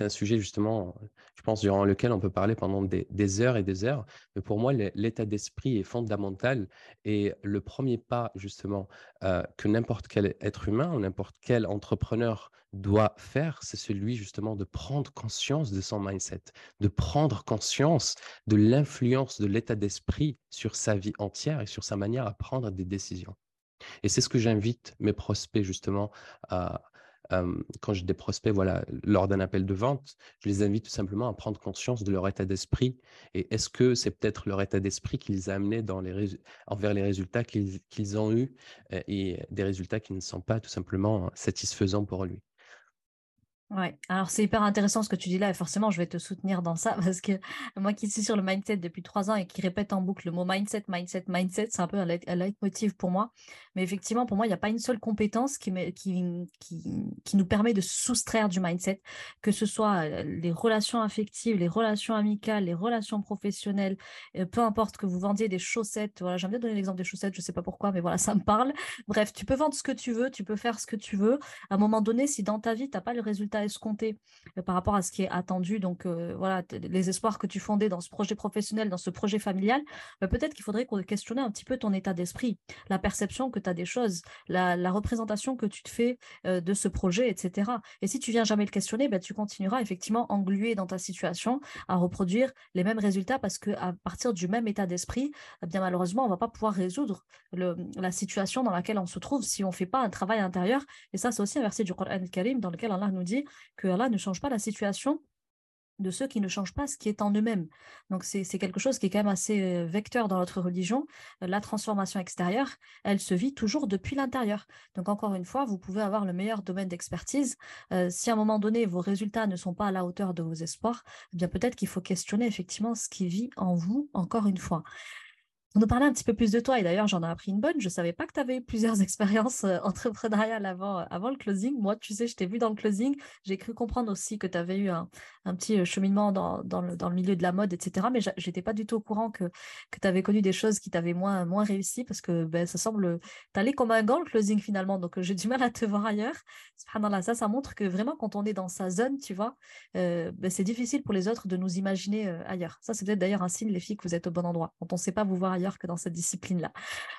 un sujet justement, je pense, durant lequel on peut parler pendant des, heures et des heures. Mais pour moi, l'état d'esprit est fondamental. Et le premier pas, justement, euh, que n'importe quel être humain ou n'importe quel entrepreneur doit faire, c'est celui justement de prendre conscience de son mindset, de prendre conscience de l'influence de l'état d'esprit sur sa vie entière et sur sa manière à prendre des décisions. Et c'est ce que j'invite mes prospects justement à, quand j'ai des prospects, voilà, lors d'un appel de vente, je les invite tout simplement à prendre conscience de leur état d'esprit. Et est-ce que c'est peut-être leur état d'esprit qui les a amenés envers les résultats qu'ils ont eus et des résultats qui ne sont pas tout simplement satisfaisants pour lui. Ouais, alors c'est hyper intéressant ce que tu dis là, et forcément je vais te soutenir dans ça, [LAUGHS] parce que moi qui suis sur le mindset depuis trois ans et qui répète en boucle le mot mindset, mindset, mindset, c'est un peu un, leitmotiv pour moi. Mais effectivement, pour moi, il n'y a pas une seule compétence qui, nous permet de soustraire du mindset, que ce soit euh, les relations affectives, les relations amicales, les relations professionnelles, euh, peu importe que vous vendiez des chaussettes, voilà, j'aime bien donner l'exemple des chaussettes, je ne sais pas pourquoi, mais voilà, ça me parle. Bref, tu peux vendre ce que tu veux, tu peux faire ce que tu veux. À un moment donné, si dans ta vie, tu n'as pas le résultat escompté euh, par rapport à ce qui est attendu. Donc voilà, les espoirs que tu fondais dans ce projet professionnel, dans ce projet familial, bah, peut-être qu'il faudrait qu'on questionne un petit peu ton état d'esprit, la perception que des choses, la, représentation que tu te fais euh, de ce projet, etc. Et si tu viens jamais le questionner, bah, tu continueras effectivement englué dans ta situation à reproduire les mêmes résultats parce que à partir du même état d'esprit, eh bien malheureusement, on va pas pouvoir résoudre la situation dans laquelle on se trouve si on fait pas un travail intérieur. Et ça, c'est aussi un verset du Coran Karim dans lequel Allah nous dit que Allah ne change pas la situation de ceux qui ne changent pas ce qui est en eux-mêmes. Donc c'est quelque chose qui est quand même assez euh, vecteur dans notre religion. La transformation extérieure, elle se vit toujours depuis l'intérieur. Donc encore une fois, vous pouvez avoir le meilleur domaine d'expertise. Euh, si à un moment donné, vos résultats ne sont pas à la hauteur de vos espoirs, eh bien peut-être qu'il faut questionner effectivement ce qui vit en vous, encore une fois. On nous parlait un petit peu plus de toi et d'ailleurs j'en ai appris une bonne. Je ne savais pas que tu avais plusieurs [LAUGHS] expériences euh, entrepreneuriales avant, euh, avant le closing. Moi, tu sais, je t'ai vu dans le closing. J'ai cru comprendre aussi que tu avais eu un, petit euh, cheminement dans, le, milieu de la mode, etc. Mais j'étais pas du tout au courant que, tu avais connu des choses qui t'avaient moins, réussi parce que ben, ça semble t'aller comme un gant le closing finalement. Donc j'ai du mal à te [LAUGHS] voir ailleurs. Ça, ça montre que vraiment quand on est dans sa zone, tu vois, ben, c'est difficile pour les autres de nous imaginer ailleurs. Ça, c'est peut-être d'ailleurs un signe, les filles, que vous êtes au bon endroit. Quand on ne sait pas vous voir ailleurs, que dans cette discipline-là.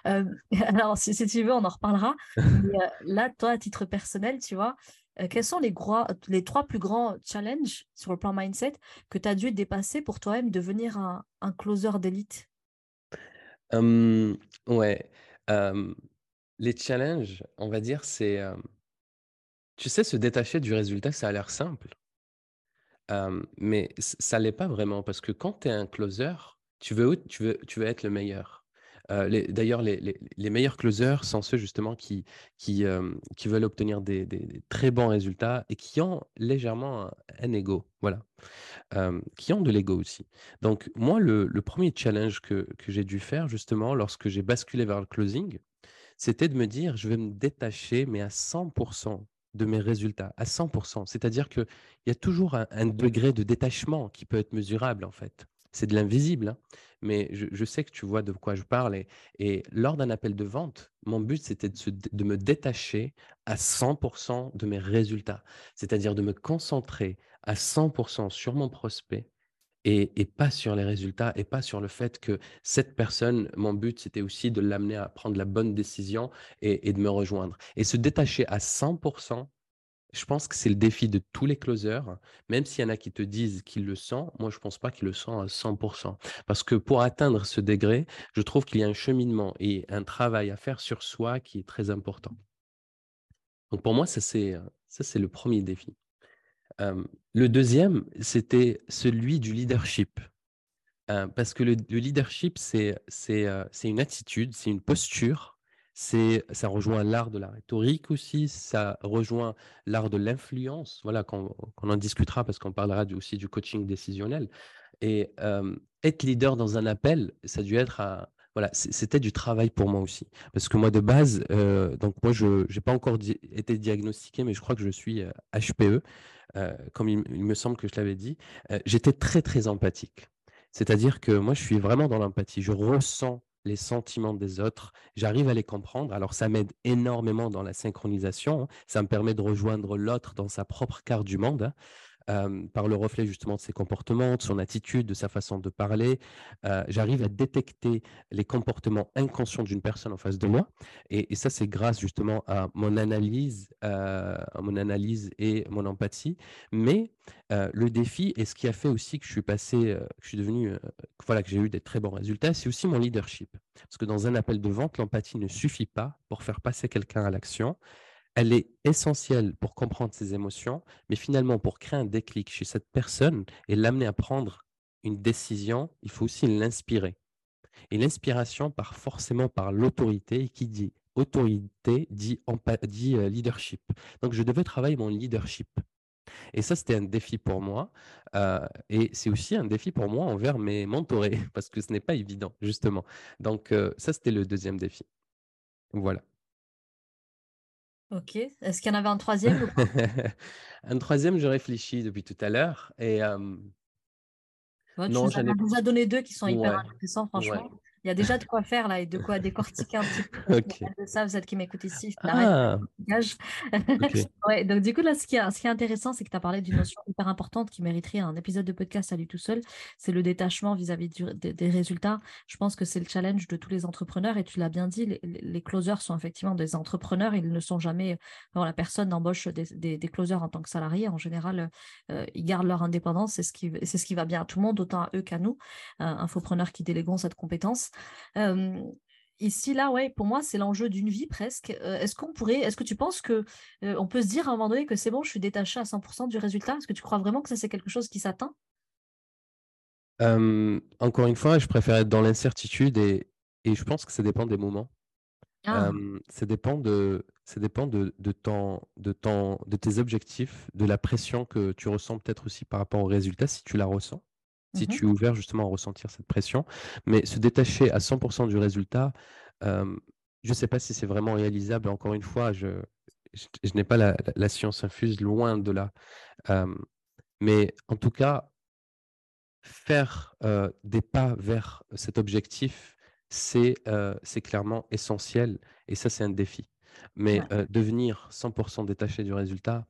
Euh, [LAUGHS] alors, si, tu veux, on en reparlera. [LAUGHS] Mais, euh, là, toi, à titre personnel, tu vois, euh, quels sont les, gros, les trois plus grands challenges sur le plan mindset que tu as dû dépasser pour toi-même devenir un, un closer d'élite? Ouais. les challenges, on va dire, c'est. tu sais, se détacher du résultat, ça a l'air simple. mais ça l'est pas vraiment parce que quand tu es un closer, tu veux, tu veux, tu veux être le meilleur. Euh, d'ailleurs, les, les, meilleurs closers sont ceux justement qui, qui, euh, qui veulent obtenir des, des, très bons résultats et qui ont légèrement un, ego, voilà, euh, qui ont de l'ego aussi. Donc moi, le, le premier challenge que, que j'ai dû faire justement lorsque j'ai basculé vers le closing, c'était de me dire, je vais me détacher, mais à 100% de mes résultats, à 100%. C'est-à-dire qu'il y a toujours un, un degré de détachement qui peut être mesurable en fait c'est de l'invisible, hein. mais je, sais que tu vois de quoi je parle. Et, lors d'un appel de vente, mon but, c'était de, me détacher à 100% de mes résultats, c'est-à-dire de me concentrer à 100% sur mon prospect et, pas sur les résultats et pas sur le fait que cette personne, mon but, c'était aussi de l'amener à prendre la bonne décision et, et de me rejoindre. Et se détacher à 100%, je pense que c'est le défi de tous les closers, même s'il y en a qui te disent qu'ils le sentent, moi je ne pense pas qu'ils le sentent à 100%. Parce que pour atteindre ce degré, je trouve qu'il y a un cheminement et un travail à faire sur soi qui est très important. Donc pour moi, ça c'est, le premier défi. le deuxième, c'était celui du leadership. parce que le, leadership, c'est, c'est une attitude, c'est une posture c'est, ça rejoint l'art de la rhétorique aussi, ça rejoint l'art de l'influence, voilà, qu'on, en discutera parce qu'on parlera aussi du coaching décisionnel. Et être leader dans un appel, ça a dû être voilà, c'était du travail pour moi aussi. Parce que moi, de base, donc moi, je n'ai pas encore été diagnostiqué, mais je crois que je suis HPE, comme il, me semble que je l'avais dit. J'étais très, très empathique. C'est-à-dire que moi, je suis vraiment dans l'empathie. Je ressens les sentiments des autres, j'arrive à les comprendre. Alors ça m'aide énormément dans la synchronisation, hein. ça me permet de rejoindre l'autre dans sa propre carte du monde. Par le reflet justement de ses comportements, de son attitude, de sa façon de parler. J'arrive à détecter les comportements inconscients d'une personne en face de moi. Et, ça, c'est grâce justement à mon analyse, à mon analyse et mon empathie. Mais le défi et ce qui a fait aussi que je suis passé, que je suis devenu, voilà, que j'ai eu des très bons résultats, c'est aussi mon leadership. Parce que dans un appel de vente, l'empathie ne suffit pas pour faire passer quelqu'un à l'action elle est essentielle pour comprendre ses émotions, mais finalement, pour créer un déclic chez cette personne et l'amener à prendre une décision, il faut aussi l'inspirer. Et l'inspiration part forcément par l'autorité, qui dit autorité dit, dit euh, leadership. Donc, je devais travailler mon leadership. Et ça, c'était un défi pour moi. Euh, et c'est aussi un défi pour moi envers mes mentorés, [LAUGHS] parce que ce n'est pas évident, justement. Donc, euh, ça, c'était le deuxième défi. Voilà. Ok. Est-ce qu'il y en avait un troisième [LAUGHS] Un troisième, je réfléchis depuis tout à l'heure. Et tu nous as déjà donné deux qui sont hyper intéressants, franchement. Il y a déjà de quoi faire là et de quoi décortiquer un petit peu. [LAUGHS] Okay. De ça, vous êtes qui m'écoute ici. Ah. [LAUGHS] ouais, donc du coup, là, ce qui est, ce qui est intéressant, c'est que tu as parlé d'une notion hyper importante qui mériterait un épisode de podcast à lui tout seul. C'est le détachement vis-à-vis des, résultats. Je pense que c'est le challenge de tous les entrepreneurs et tu l'as bien dit, les, closers sont effectivement des entrepreneurs. Ils ne sont jamais. la personne n'embauche des, des, closers en tant que salarié. En général, euh, ils gardent leur indépendance. C'est ce, qui, ce qui va bien à tout le monde, autant à eux qu'à nous, euh, infopreneurs qui déléguons cette compétence ici, là, ouais, pour moi, c'est l'enjeu d'une vie presque. est-ce qu'on pourrait, est-ce que tu penses que on peut se dire à un moment donné que c'est bon, je suis détaché à 100% du résultat? Est-ce que tu crois vraiment que ça, c'est quelque chose qui s'atteint? Encore une fois, je préfère être dans l'incertitude et, et, je pense que ça dépend des moments. Ah. ça dépend de, ça dépend de, de, de, de tes objectifs, de la pression que tu ressens peut-être aussi par rapport au résultat, si tu la ressens si mmh tu es ouvert justement à ressentir cette pression. Mais se détacher à 100% du résultat, je ne sais pas si c'est vraiment réalisable. Encore une fois, je, je, n'ai pas la, science infuse, loin de là. mais en tout cas, faire des pas vers cet objectif, c'est clairement essentiel. Et ça, c'est un défi. Mais devenir 100% détaché du résultat,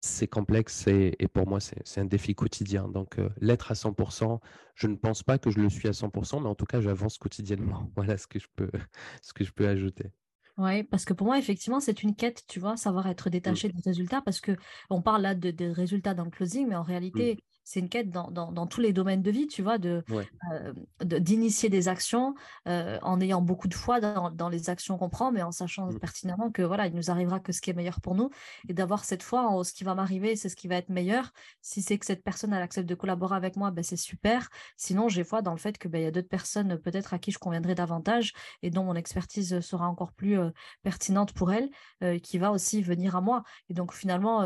c'est complexe et, pour moi, c'est un défi quotidien. Donc, euh, l'être à 100%, je ne pense pas que je le suis à 100%, mais en tout cas, j'avance quotidiennement. [LAUGHS] Voilà ce que je peux, ce que je peux ajouter. Oui, parce que pour moi, effectivement, c'est une quête, tu vois, savoir être mmh. détaché des résultats, parce que on parle là de, des résultats dans le closing, mais en mmh. C'est une quête dans, dans, tous les domaines de vie, tu vois, de, euh, d'initier des actions euh, en ayant beaucoup de foi dans, dans les actions qu'on prend, mais en sachant mmh. pertinemment que voilà, il nous arrivera que ce qui est meilleur pour nous et d'avoir cette foi en ce qui va m'arriver, c'est ce qui va être meilleur. Si c'est que cette personne elle accepte de collaborer avec moi, ben, c'est super. Sinon, j'ai foi dans le fait que ben, il y a d'autres personnes peut-être à qui je conviendrai davantage et dont mon expertise sera encore plus euh, pertinente pour elle, qui va aussi venir à moi. Et donc finalement,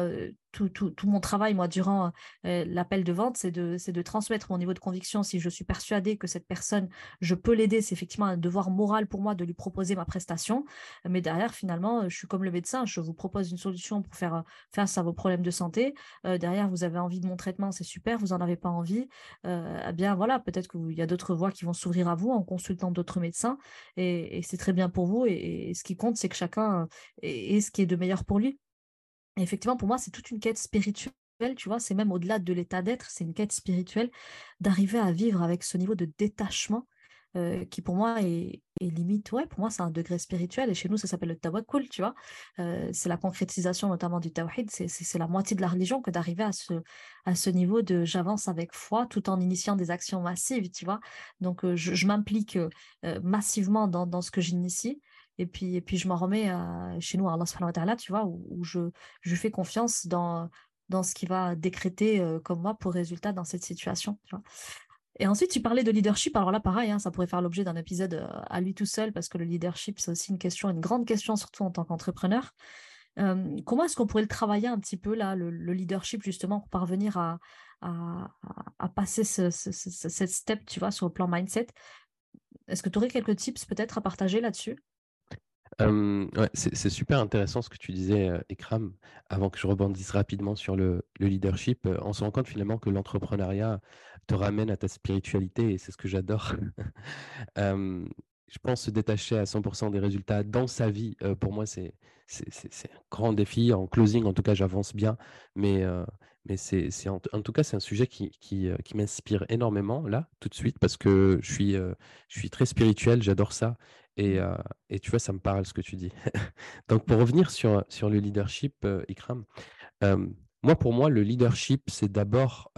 tout, mon travail, moi, durant euh, l'appel de vente, c'est de, transmettre mon niveau de conviction. Si je suis persuadée que cette personne, je peux l'aider, c'est effectivement un devoir moral pour moi de lui proposer ma prestation. Mais derrière, finalement, je suis comme le médecin, je vous propose une solution pour faire face à vos problèmes de santé. Euh, derrière, vous avez envie de mon traitement, c'est super. Vous n'en avez pas envie. Euh, eh bien, voilà, peut-être qu'il y a d'autres voies qui vont s'ouvrir à vous en consultant d'autres médecins. Et, c'est très bien pour vous. Et, et ce qui compte, c'est que chacun ait ce qui est de meilleur pour lui effectivement, pour moi, c'est toute une quête spirituelle, tu vois, c'est même au-delà de l'état d'être, c'est une quête spirituelle d'arriver à vivre avec ce niveau de détachement euh, qui pour moi est, limite, pour moi c'est un degré spirituel et chez nous ça s'appelle le tawakkul, tu vois. Euh, c'est la concrétisation notamment du tawhid, c'est la moitié de la religion que d'arriver à ce, niveau de j'avance avec foi tout en initiant des actions massives, tu vois. Donc euh, je, m'implique massivement dans ce que j'initie. Et puis, et puis je m'en remets chez nous à Allah subhanahu wa ta'ala, tu vois, où, je, je fais confiance dans, dans ce qui va décréter comme moi pour résultat dans cette situation. Et ensuite, tu parlais de leadership. Alors là, pareil, hein, ça pourrait faire l'objet d'un épisode euh, à lui tout seul, parce que le leadership, c'est aussi une question, une grande question, surtout en tant qu'entrepreneur. Euh, comment est-ce qu'on pourrait le travailler un petit peu, là, le, leadership, justement, pour parvenir à, à, passer ce, cette step, tu vois, sur le plan mindset? Est-ce que tu aurais quelques tips peut-être à partager là-dessus? C'est super intéressant ce que tu disais, Ekram, avant que je rebondisse rapidement sur le, leadership. on se rend compte finalement que l'entrepreneuriat te ramène à ta spiritualité et c'est ce que j'adore. [LAUGHS] je pense se détacher à 100% des résultats dans sa vie, pour moi, c'est un grand défi. En closing, en tout cas, j'avance bien, mais, mais c'est en, en, tout cas, c'est un sujet qui, qui, qui m'inspire énormément là, tout de suite, parce que je suis, je suis très spirituel, j'adore ça. Et, mmh. et, tu vois, ça me parle ce que tu dis. [LAUGHS] Donc, pour revenir sur, sur le leadership, Ikram, moi, pour moi, le leadership, c'est d'abord,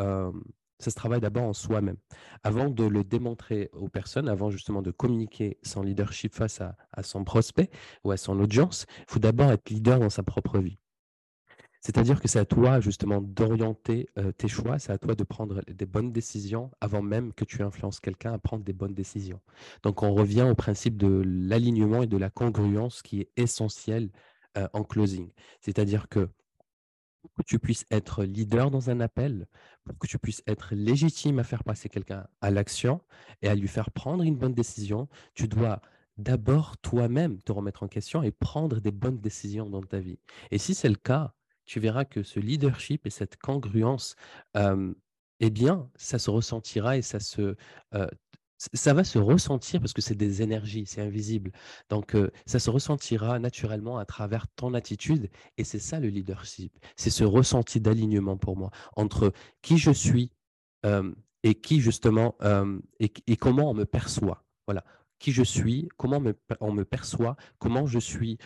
ça se travaille d'abord en soi-même. Avant de le démontrer aux personnes, avant justement de communiquer son leadership face à, à son prospect ou à son audience, il faut d'abord être leader dans sa propre vie. C'est-à-dire que c'est à toi justement d'orienter tes choix, c'est à toi de prendre des bonnes décisions avant même que tu influences quelqu'un à prendre des bonnes décisions. Donc on revient au principe de l'alignement et de la congruence qui est essentiel en closing. C'est-à-dire que pour que tu puisses être leader dans un appel, pour que tu puisses être légitime à faire passer quelqu'un à l'action et à lui faire prendre une bonne décision, tu dois d'abord toi-même te remettre en question et prendre des bonnes décisions dans ta vie. Et si c'est le cas, tu verras que ce leadership et cette congruence, eh bien, ça se ressentira et ça se, ça va se ressentir parce que c'est des énergies, c'est invisible. Donc, ça se ressentira naturellement à travers ton attitude et c'est ça le leadership. C'est ce ressenti d'alignement pour moi entre qui je suis et qui justement et, comment on me perçoit. Voilà, qui je suis, comment on me perçoit, comment je suis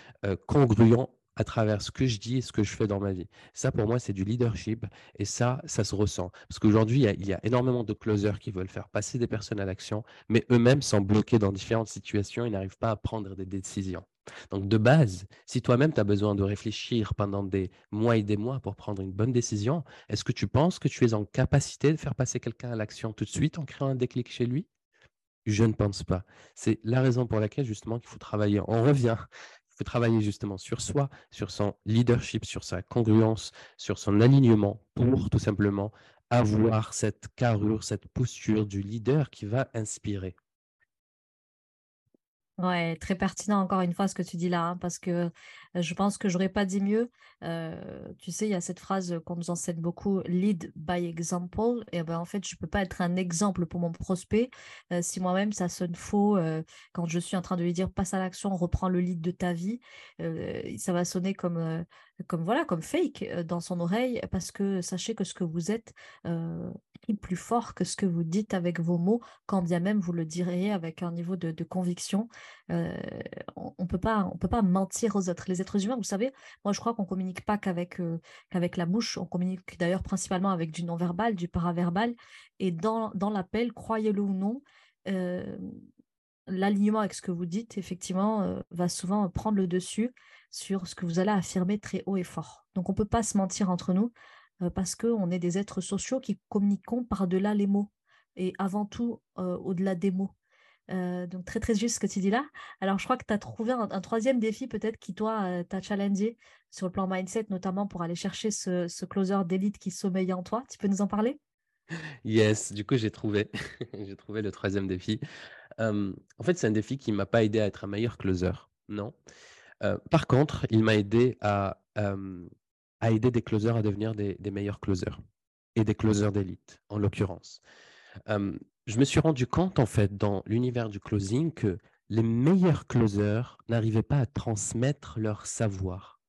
congruent à travers ce que je dis et ce que je fais dans ma vie. Ça, pour moi, c'est du leadership et ça, ça se ressent. Parce qu'aujourd'hui, il, y, a énormément de closers qui veulent faire passer des personnes à l'action, mais eux-mêmes sont bloqués dans différentes situations et n'arrivent pas à prendre des décisions. Donc, de base, si toi-même, tu as besoin de réfléchir pendant des mois et des mois pour prendre une bonne décision, est-ce que tu penses que tu es en capacité de faire passer quelqu'un à l'action tout de suite en créant un déclic chez lui? Je ne pense pas. C'est la raison pour laquelle justement qu'il faut travailler. On revient travailler justement sur soi, sur son leadership, sur sa congruence, sur son alignement pour tout simplement avoir cette carrure, cette posture du leader qui va inspirer. Ouais, très pertinent encore une fois ce que tu dis là, hein, parce que je pense que j'aurais pas dit mieux. tu sais, il y a cette phrase qu'on nous enseigne beaucoup, lead by example. Et ben en fait, je peux pas être un exemple pour mon prospect si moi-même ça sonne faux quand je suis en train de lui dire passe à l'action, reprends le lead de ta vie. ça va sonner comme comme voilà, comme fake dans son oreille, parce que sachez que ce que vous êtes plus fort que ce que vous dites avec vos mots, quand bien même vous le diriez avec un niveau de, conviction. on, ne peut pas, mentir aux autres. Les êtres humains, vous savez, moi je crois qu'on communique pas qu'avec qu'avec la bouche, on communique d'ailleurs principalement avec du non-verbal, du paraverbal, et dans, l'appel, croyez-le ou non. L'alignement avec ce que vous dites, effectivement, va souvent prendre le dessus sur ce que vous allez affirmer très haut et fort. Donc on ne peut pas se mentir entre nous euh, parce qu'on est des êtres sociaux qui communiquons par-delà les mots et avant tout euh, au-delà des mots. Euh, donc très très juste ce que tu dis là. Alors je crois que tu as trouvé un, troisième défi peut-être qui toi t'a challengé sur le plan mindset, notamment pour aller chercher ce, closer d'élite qui sommeille en toi. Tu peux nous en parler? Yes, du coup j'ai trouvé, [LAUGHS] j'ai trouvé le troisième défi. en fait c'est un défi qui m'a pas aidé à être un meilleur closer, non? Euh, par contre, il m'a aidé à, à, aider des closers à devenir des, meilleurs closers et des closers d'élite, en l'occurrence. je me suis rendu compte, en fait, dans l'univers du closing, que les meilleurs closers n'arrivaient pas à transmettre leur savoir.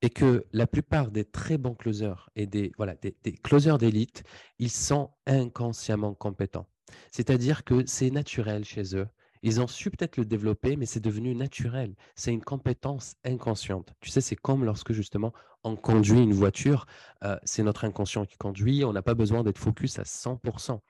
Et que la plupart des très bons closers et des, voilà, des, des closers d'élite, ils sont inconsciemment compétents. C'est-à-dire que c'est naturel chez eux. Ils ont su peut-être le développer, mais c'est devenu naturel. C'est une compétence inconsciente. Tu sais, c'est comme lorsque justement on conduit une voiture, euh, c'est notre inconscient qui conduit, on n'a pas besoin d'être focus à 100%,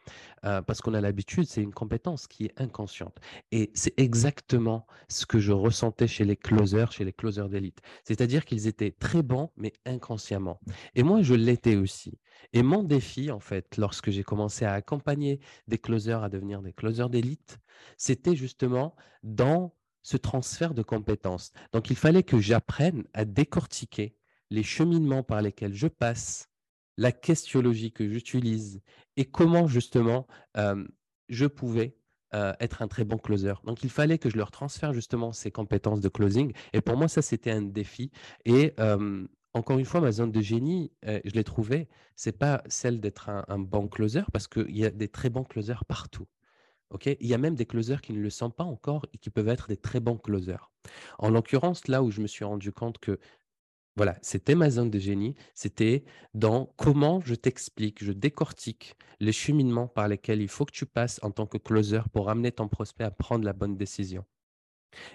euh, parce qu'on a l'habitude, c'est une compétence qui est inconsciente. Et c'est exactement ce que je ressentais chez les closers, chez les closers d'élite. C'est-à-dire qu'ils étaient très bons, mais inconsciemment. Et moi, je l'étais aussi. Et mon défi, en fait, lorsque j'ai commencé à accompagner des closers à devenir des closers d'élite, c'était justement dans ce transfert de compétences. Donc, il fallait que j'apprenne à décortiquer les cheminements par lesquels je passe, la questiologie que j'utilise et comment justement je pouvais être un très bon closer. Donc il fallait que je leur transfère justement ces compétences de closing. Et pour moi, ça, c'était un défi. Et encore une fois, ma zone de génie, je l'ai trouvée, c'est pas celle d'être un, bon closer parce qu'il y a des très bons closers partout. Okay il y a même des closers qui ne le sont pas encore et qui peuvent être des très bons closers. En l'occurrence, là où je me suis rendu compte que voilà, c'était ma zone de génie. C'était dans comment je t'explique, je décortique les cheminements par lesquels il faut que tu passes en tant que closer pour amener ton prospect à prendre la bonne décision.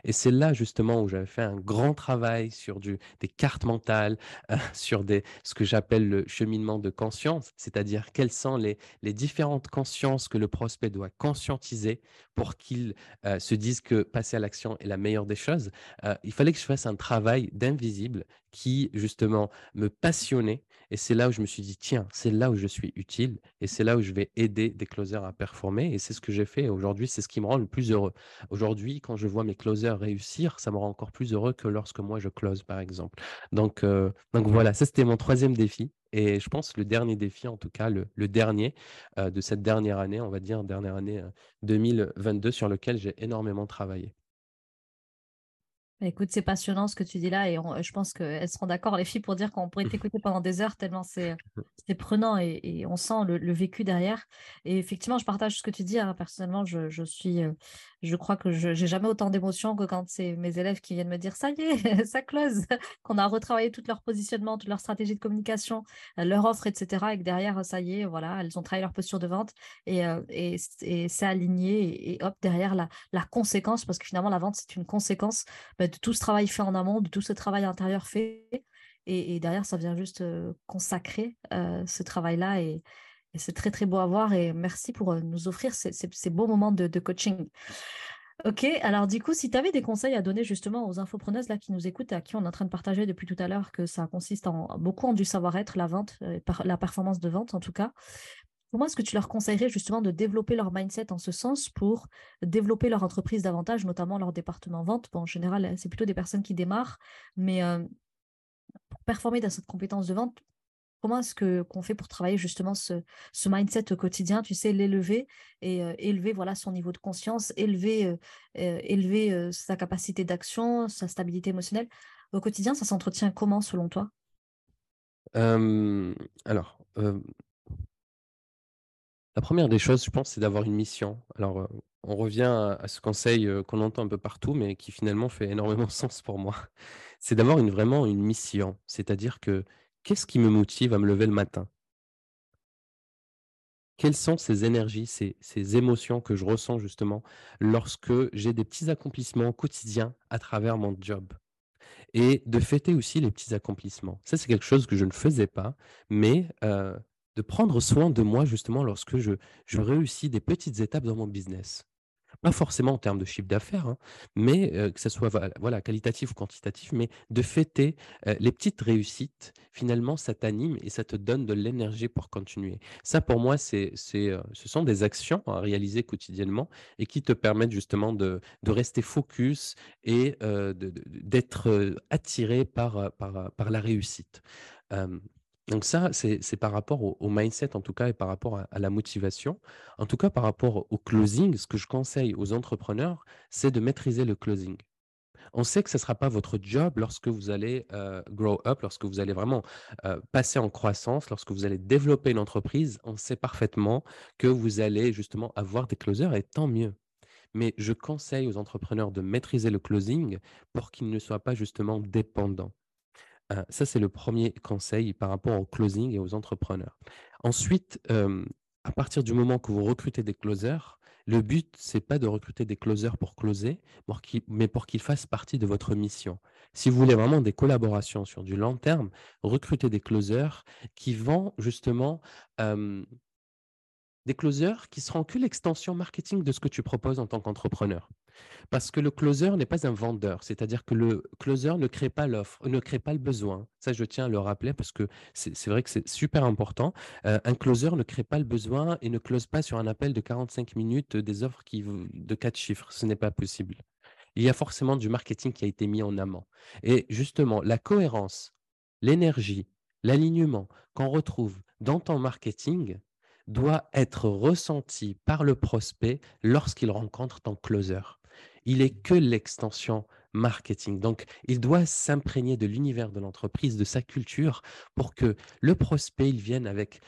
Et c'est là justement où j'avais fait un grand travail sur des cartes mentales, [LAUGHS] euh, sur des, ce que j'appelle le cheminement de conscience, c'est-à-dire quelles sont les, les, différentes consciences que le prospect doit conscientiser pour qu'il euh, se dise que passer à l'action est la meilleure des choses. Euh, il fallait que je fasse un travail d'invisible qui justement me passionnait. Et c'est là où je me suis dit, tiens, c'est là où je suis utile et c'est là où je vais aider des closers à performer. Et c'est ce que j'ai fait. Aujourd'hui, c'est ce qui me rend le plus heureux. Aujourd'hui, quand je vois mes closers réussir, ça me rend encore plus heureux que lorsque moi je close, par exemple. Donc, euh, donc voilà, ça c'était mon troisième défi. Et je pense le dernier défi, en tout cas le, dernier euh, de cette dernière année, on va dire dernière année 2022, euh, sur lequel j'ai énormément travaillé. Écoute, c'est passionnant ce que tu dis là et je pense qu'elles seront d'accord, les filles, pour dire qu'on pourrait [LAUGHS] t'écouter pendant des heures tellement c'est prenant et, on sent le, vécu derrière. Et effectivement, je partage ce que tu dis. Hein. Personnellement, je, suis, euh, je crois que je n'ai jamais autant d'émotions que quand c'est mes élèves qui viennent me dire ça y est, [LAUGHS] ça close, [LAUGHS] qu'on a retravaillé tout leur positionnement, toute leur stratégie de communication, euh, leur offre, etc. Et que derrière, ça y est, voilà, elles ont travaillé leur posture de vente et, euh, c'est aligné. Et, hop, derrière, la, conséquence, parce que finalement, la vente, c'est une conséquence. Bah, de tout ce travail fait en amont, de tout ce travail intérieur fait. Et, derrière, ça vient juste consacrer ce travail-là. C'est très, très beau à voir. Et merci pour nous offrir ces, beaux moments de, coaching. Ok, alors du coup, si tu avais des conseils à donner justement aux infopreneuses là qui nous écoutent, à qui on est en train de partager depuis tout à l'heure que ça consiste en beaucoup en du savoir-être, la vente, la performance de vente en tout cas, Comment est-ce que tu leur conseillerais justement de développer leur mindset en ce sens pour développer leur entreprise davantage, notamment leur département vente? Bon, En général, c'est plutôt des personnes qui démarrent, mais pour performer dans cette compétence de vente, comment est-ce que qu'on fait pour travailler justement ce, mindset au quotidien, tu sais, l'élever et élever voilà son niveau de conscience, élever, élever sa capacité d'action, sa stabilité émotionnelle. Au quotidien, ça s'entretient comment selon toi? Alors, la première des choses, je pense, c'est d'avoir une mission. Alors, euh, on revient à, ce conseil euh, qu'on entend un peu partout, mais qui finalement fait énormément [LAUGHS] sens pour moi. C'est d'avoir une, vraiment une mission. C'est-à-dire que qu'est-ce qui me motive à me lever le matin? Quelles sont ces énergies, ces, émotions que je ressens justement lorsque j'ai des petits accomplissements quotidiens à travers mon job? Et de fêter aussi les petits accomplissements. Ça, c'est quelque chose que je ne faisais pas, mais euh, de prendre soin de moi justement lorsque je réussis des petites étapes dans mon business. Pas forcément en termes de chiffre d'affaires, hein, mais que ce soit voilà, qualitatif ou quantitatif, mais de fêter les petites réussites, finalement, ça t'anime et ça te donne de l'énergie pour continuer. Ça, pour moi, c'est, c'est, ce sont des actions à réaliser quotidiennement et qui te permettent justement de, de rester focus et d'être attiré par, par, par la réussite. Donc ça, c'est par rapport au, mindset en tout cas et par rapport à, la motivation. En tout cas, par rapport au closing, ce que je conseille aux entrepreneurs, c'est de maîtriser le closing. On sait que ce ne sera pas votre job lorsque vous allez euh, grow up, lorsque vous allez vraiment euh, passer en croissance, lorsque vous allez développer une entreprise. On sait parfaitement que vous allez justement avoir des closers et tant mieux. Mais je conseille aux entrepreneurs de maîtriser le closing pour qu'ils ne soient pas justement dépendants ça, c'est le premier conseil par rapport au closing et aux entrepreneurs. Ensuite, à partir du moment que vous recrutez des closers, le but, c'est pas de recruter des closers pour closer, mais pour qu'ils fassent partie de votre mission. Si vous voulez vraiment des collaborations sur du long terme, recrutez des closers qui vont justement des closers qui seront que l'extension marketing de ce que tu proposes en tant qu'entrepreneur. Parce que le closer n'est pas un vendeur, c'est-à-dire que le closer ne crée pas l'offre, ne crée pas le besoin. Ça, je tiens à le rappeler parce que c'est vrai que c'est super important. Euh, un closer ne crée pas le besoin et ne close pas sur un appel de 45 minutes des offres qui, de quatre chiffres. Ce n'est pas possible. Il y a forcément du marketing qui a été mis en amont. Et justement, la cohérence, l'énergie, l'alignement qu'on retrouve dans ton marketing, doit être ressenti par le prospect lorsqu'il rencontre ton closer. Il est que l'extension marketing. Donc, il doit s'imprégner de l'univers de l'entreprise, de sa culture, pour que le prospect il vienne avec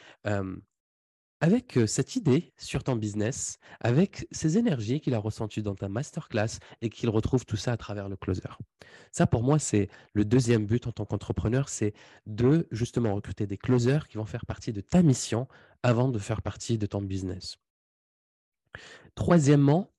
avec cette idée sur ton business, avec ces énergies qu'il a ressenties dans ta masterclass et qu'il retrouve tout ça à travers le closer. Ça, pour moi, c'est le deuxième but en tant qu'entrepreneur, c'est de justement recruter des closers qui vont faire partie de ta mission avant de faire partie de ton business. Troisièmement,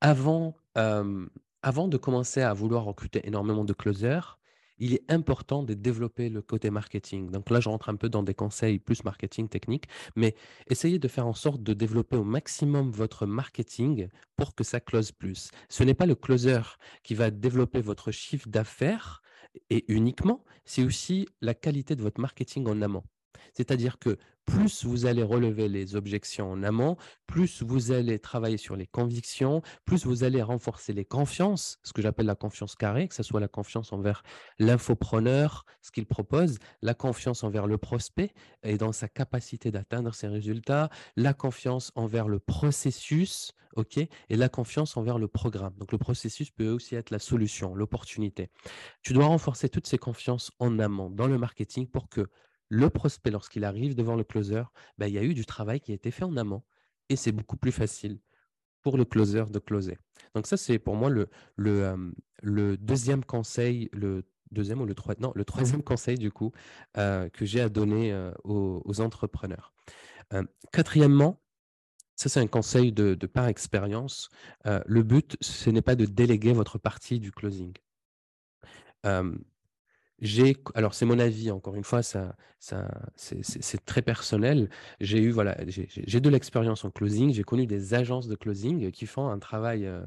avant, avant de commencer à vouloir recruter énormément de closers, il est important de développer le côté marketing. Donc là, je rentre un peu dans des conseils plus marketing technique, mais essayez de faire en sorte de développer au maximum votre marketing pour que ça close plus. Ce n'est pas le closer qui va développer votre chiffre d'affaires et uniquement, c'est aussi la qualité de votre marketing en amont. C'est-à-dire que plus vous allez relever les objections en amont, plus vous allez travailler sur les convictions, plus vous allez renforcer les confiances, ce que j'appelle la confiance carrée, que ce soit la confiance envers l'infopreneur, ce qu'il propose, la confiance envers le prospect et dans sa capacité d'atteindre ses résultats, la confiance envers le processus, ok, et la confiance envers le programme. Donc le processus peut aussi être la solution, l'opportunité. Tu dois renforcer toutes ces confiances en amont dans le marketing pour que le prospect, lorsqu'il arrive devant le closer, ben, il y a eu du travail qui a été fait en amont et c'est beaucoup plus facile pour le closer de closer. Donc ça, c'est pour moi le, deuxième conseil, le deuxième ou le troisième, [LAUGHS] conseil du coup que j'ai à donner aux, entrepreneurs. Quatrièmement, ça c'est un conseil de, par expérience. le but, ce n'est pas de déléguer votre partie du closing alors c'est mon avis, encore une fois, ça, c'est très personnel. J'ai eu, voilà, j'ai de l'expérience en closing, j'ai connu des agences de closing qui font un travail, euh,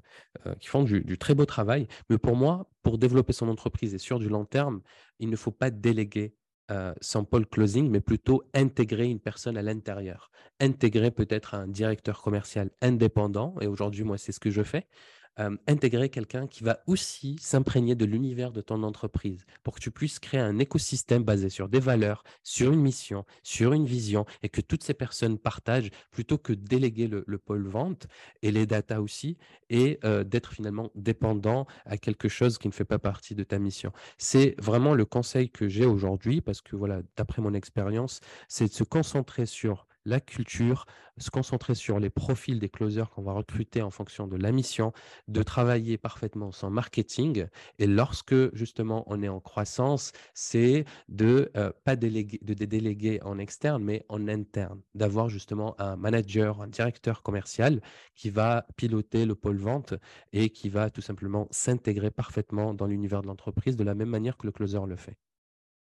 euh, qui font du, très beau travail. Mais pour moi, pour développer son entreprise et sur du long terme, il ne faut pas déléguer euh, son pôle closing, mais plutôt intégrer une personne à l'intérieur. Intégrer peut-être un directeur commercial indépendant, et aujourd'hui, moi, c'est ce que je fais intégrer quelqu'un qui va aussi s'imprégner de l'univers de ton entreprise pour que tu puisses créer un écosystème basé sur des valeurs, sur une mission, sur une vision et que toutes ces personnes partagent plutôt que déléguer le, pôle vente et les data aussi et d'être finalement dépendant à quelque chose qui ne fait pas partie de ta mission. C'est vraiment le conseil que j'ai aujourd'hui parce que voilà, d'après mon expérience, c'est de se concentrer sur la culture, se concentrer sur les profils des closers qu'on va recruter en fonction de la mission, de travailler parfaitement son marketing. Et lorsque justement on est en croissance, c'est de euh, pas déléguer, de déléguer en externe, mais en interne, d'avoir justement un manager, un directeur commercial qui va piloter le pôle vente et qui va tout simplement s'intégrer parfaitement dans l'univers de l'entreprise de la même manière que le closer le fait.